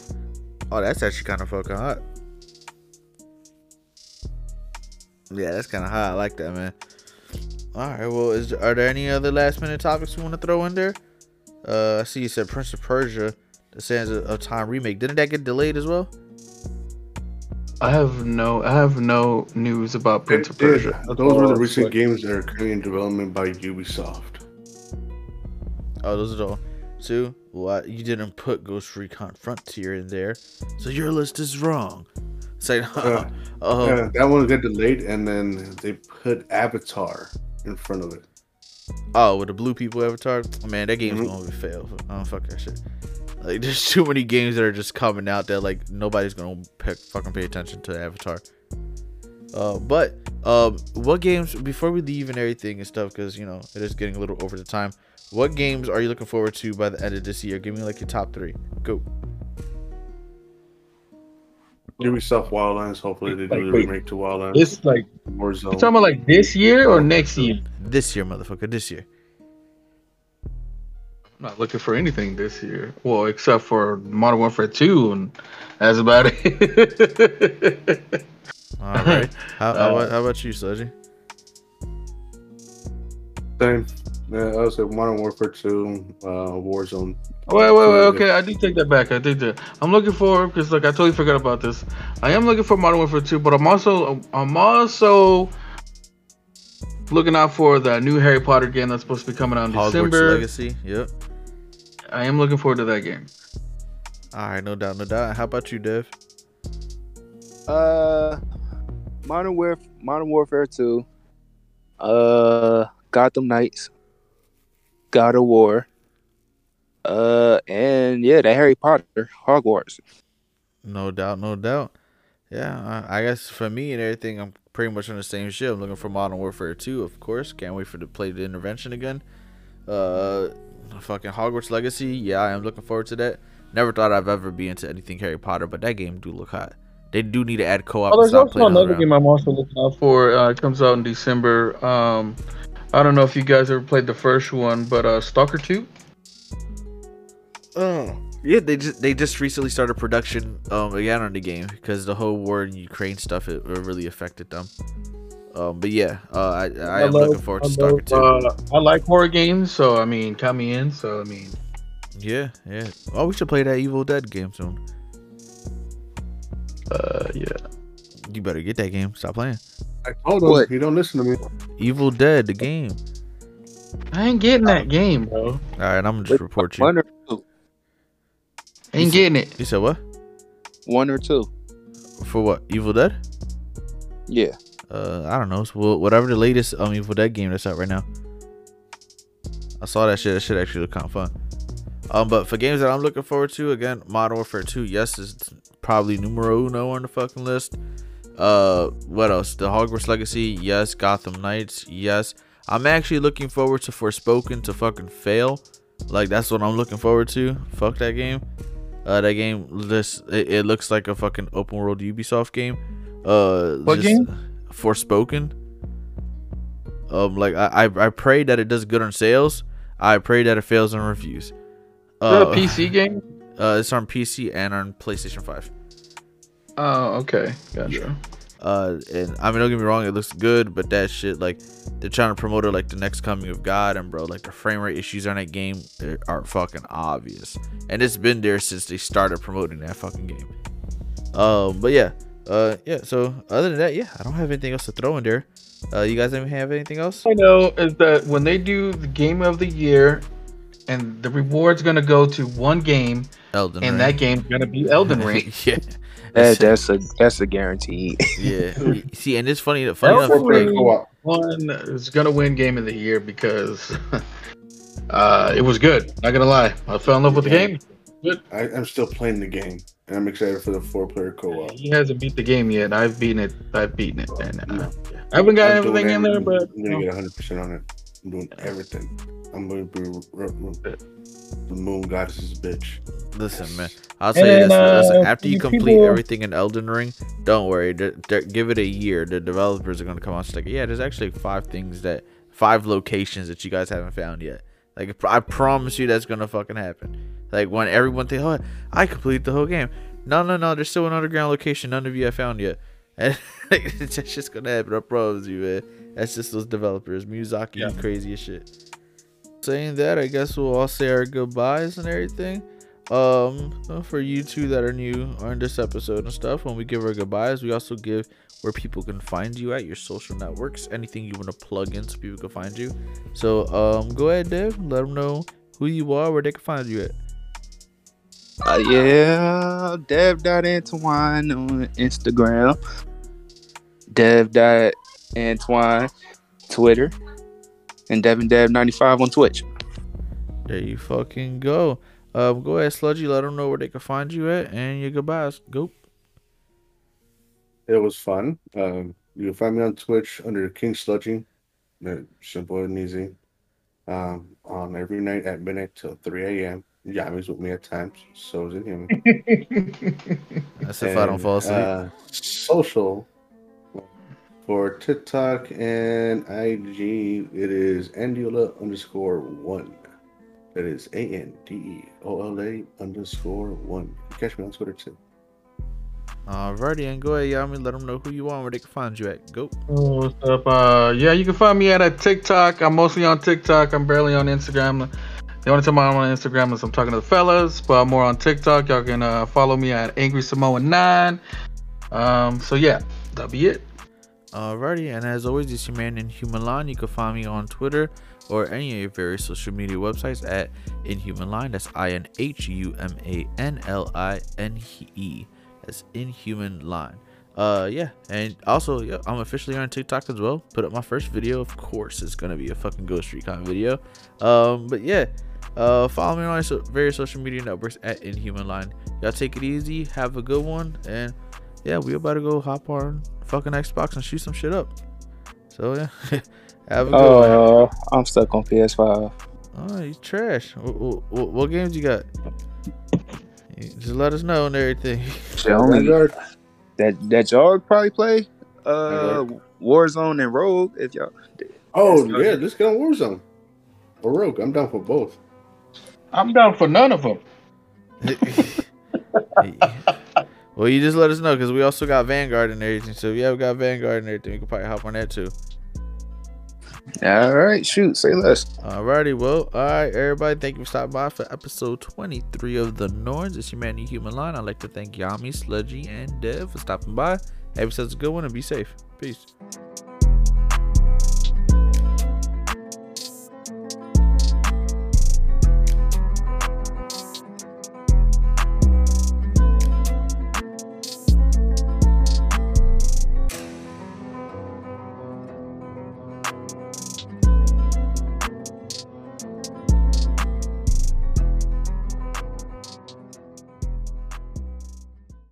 S1: Oh, that's actually kind of fucking hot. Yeah, that's kind of hot. I like that, man. All right. Well, is are there any other last minute topics you want to throw in there? Uh, I see you said Prince of Persia, the Sands of Time remake. Didn't that get delayed as well?
S2: I have no, I have no news about Prince of Persia.
S4: Those were the recent games that are currently in development by Ubisoft.
S1: Oh, those are all. So, what? You didn't put Ghost Recon Frontier in there, so your list is wrong. Say, uh,
S4: uh, yeah, that one got delayed, and then they put Avatar in front of it.
S1: Oh, with the blue people Avatar, man, that game's mm-hmm. gonna fail. I don't fuck that shit. Like, there's too many games that are just coming out that like nobody's gonna fucking pay attention to Avatar. Uh, but um, what games before we leave and everything and stuff, because you know it is getting a little over the time. What games are you looking forward to by the end of this year? Give me like your top three. Go.
S4: Ubisoft Wildlands. Hopefully they do
S2: like,
S4: the remake to Wildlands.
S2: It's like Warzone. You talking about like this year or next year?
S1: This year, motherfucker. This year.
S2: I'm not looking for anything this year. Well, except for Modern Warfare 2, and that's about it.
S1: All right. How, how, uh, about, how about you, Soji?
S4: Same. Yeah, I would say Modern Warfare 2, uh, Warzone.
S2: Wait, wait, wait. Okay, I do take that back. I think that I'm looking for because like I totally forgot about this. I am looking for Modern Warfare 2, but I'm also I'm also looking out for the new Harry Potter game that's supposed to be coming out in Hogwarts December.
S1: Legacy. Yep.
S2: I am looking forward to that game.
S1: All right, no doubt, no doubt. How about you, Dev?
S3: Uh, Modern Warfare, Modern Warfare 2. Uh, Gotham Knights. God of War. Uh, and yeah, the Harry Potter Hogwarts.
S1: No doubt, no doubt. Yeah, I, I guess for me and everything, I'm pretty much on the same ship. I'm looking for Modern Warfare 2, of course. Can't wait for to play the intervention again. Uh, fucking Hogwarts Legacy. Yeah, I am looking forward to that. Never thought I'd ever be into anything Harry Potter, but that game do look hot. They do need to add co-op. Oh, there's also
S2: another game I'm also looking out for. Uh, it comes out in December. Um, I don't know if you guys ever played the first one, but uh, Stalker Two.
S1: Oh yeah, they just they just recently started production um again on the game because the whole war in Ukraine stuff it, it really affected them. Um, but yeah, uh, I I, I am love, looking forward to Stalker Two.
S2: Uh, I like horror games, so I mean, count me in. So I mean,
S1: yeah, yeah. Oh, we should play that Evil Dead game soon.
S2: Uh, yeah.
S1: You better get that game. Stop playing.
S4: I told him what? he don't listen to me.
S1: Evil Dead, the game.
S2: I ain't getting that game, bro. All
S1: right, I'm gonna just report you. One or two.
S2: Ain't getting it.
S1: You said what?
S3: One or two.
S1: For what? Evil Dead?
S3: Yeah.
S1: Uh, I don't know. So whatever the latest um Evil Dead game that's out right now. I saw that shit. That shit actually look kind of fun. Um, but for games that I'm looking forward to, again, Modern Warfare 2, yes, is probably numero uno on the fucking list. Uh, what else? The Hogwarts Legacy, yes. Gotham Knights, yes. I'm actually looking forward to Forspoken to fucking fail. Like that's what I'm looking forward to. Fuck that game. Uh, that game, this it, it looks like a fucking open world Ubisoft game. Uh,
S2: what game?
S1: Forspoken. Um, like I, I, I pray that it does good on sales. I pray that it fails on reviews.
S2: Uh, a PC game?
S1: Uh, it's on PC and on PlayStation Five.
S2: Oh, okay, gotcha. Yeah.
S1: Uh, and I mean, don't get me wrong, it looks good, but that shit, like, they're trying to promote it like the next coming of God, and bro, like the frame rate issues on that game are fucking obvious, and it's been there since they started promoting that fucking game. Um, but yeah, uh, yeah. So other than that, yeah, I don't have anything else to throw in there. Uh, you guys have anything else?
S2: I know is that when they do the game of the year, and the reward's gonna go to one game, Elden Ring and Ring. that game's gonna be Elden Ring.
S1: yeah.
S3: That, that's a that's a guarantee.
S1: yeah. See, and it's funny. Funny enough, like,
S2: one is gonna win game of the year because uh, it was good. Not gonna lie, I fell in love with the game.
S4: I, I'm still playing the game, and I'm excited for the four-player co-op.
S2: He hasn't beat the game yet. I've beaten it. I've beaten it, and uh, I haven't got
S4: I'm
S2: everything in there, but
S4: I'm gonna get 100 percent on it. I'm doing everything. I'm gonna be r- r- the moon goddess's bitch.
S1: Listen, man. I'll say
S2: And,
S1: this: listen,
S2: uh,
S1: after you complete
S2: people-
S1: everything in Elden Ring, don't worry. d- d- give it a year. The developers are gonna come out and say, like, "Yeah, there's actually five things that, five locations that you guys haven't found yet." Like, I promise you, that's gonna fucking happen. Like when everyone think, "Oh, I completed the whole game." No, no, no. There's still an underground location none of you have found yet, and it's just gonna happen. I promise you, man. That's just those developers. Miyazaki,
S2: Yeah.
S1: crazy as shit. Saying that, I guess we'll all say our goodbyes and everything. Um, for you two that are new on this episode and stuff, when we give our goodbyes, we also give where people can find you at your social networks, anything you want to plug in so people can find you. So, um, go ahead, Dev. Let them know who you are, where they can find you at.
S3: Uh, yeah, Dev.Antoine on Instagram. Dev.Antoine Twitter. And Devon Dev 95 on Twitch.
S1: There you fucking go. Um, go ahead, Sludgy. Let them know where they can find you at, and your goodbyes. Go.
S4: It was fun. Um, you can find me on Twitch under King Sludgy. Uh, Simple and easy. Um, on every night at midnight till 3 a.m. Yami's with me at times. So is it him.
S1: That's if I don't fall asleep.
S4: Uh, social for TikTok and IG, it is Andeola underscore one. That is A N D E O L A underscore one. Catch me on Twitter too.
S1: Alrighty, and go ahead, Yami. Let them know who you are, and where they can find you at. Go.
S2: Oh, what's up? Uh, yeah, you can find me at a TikTok. I'm mostly on TikTok. I'm barely on Instagram. The only time I'm on Instagram is I'm talking to the fellas, but I'm more on TikTok. Y'all can uh, follow me at Angry Samoa Nine. Um, so yeah, that'll be it.
S1: Alrighty, and as always, it's your man Inhuman Line. You can find me on Twitter or any of your various social media websites at Inhuman Line. That's I N H U M A N L I N E. That's Inhuman Line. Uh, yeah, and also, yeah, I'm officially on TikTok as well. Put up my first video. Of course, it's gonna be a fucking Ghost Recon video. Um, but yeah, uh, follow me on my so- various social media networks at Inhuman Line. Y'all take it easy. Have a good one, and yeah, we about to go hop on fucking Xbox and shoot some shit up. So yeah, have a good one.
S3: Oh, I'm stuck on PS5.
S1: Oh, you trash. What, what, what games you got? Just let us know and everything.
S3: Shit, only that that y'all probably play uh Warzone and Rogue if y'all
S4: Oh yeah, let's get on Warzone. Or Rogue. I'm down for both.
S2: I'm down for none of them.
S1: well, you just let us know because we also got Vanguard and everything. So yeah, we got Vanguard and everything. We can probably hop on that too.
S3: All right, shoot, say less.
S1: Alrighty, well, all right, everybody. Thank you for stopping by for episode 23 of The Norns. It's your man, Inhuman Line. I'd like to thank Yami, Sludgy, and Dev for stopping by. Have yourselves a good one and be safe. Peace.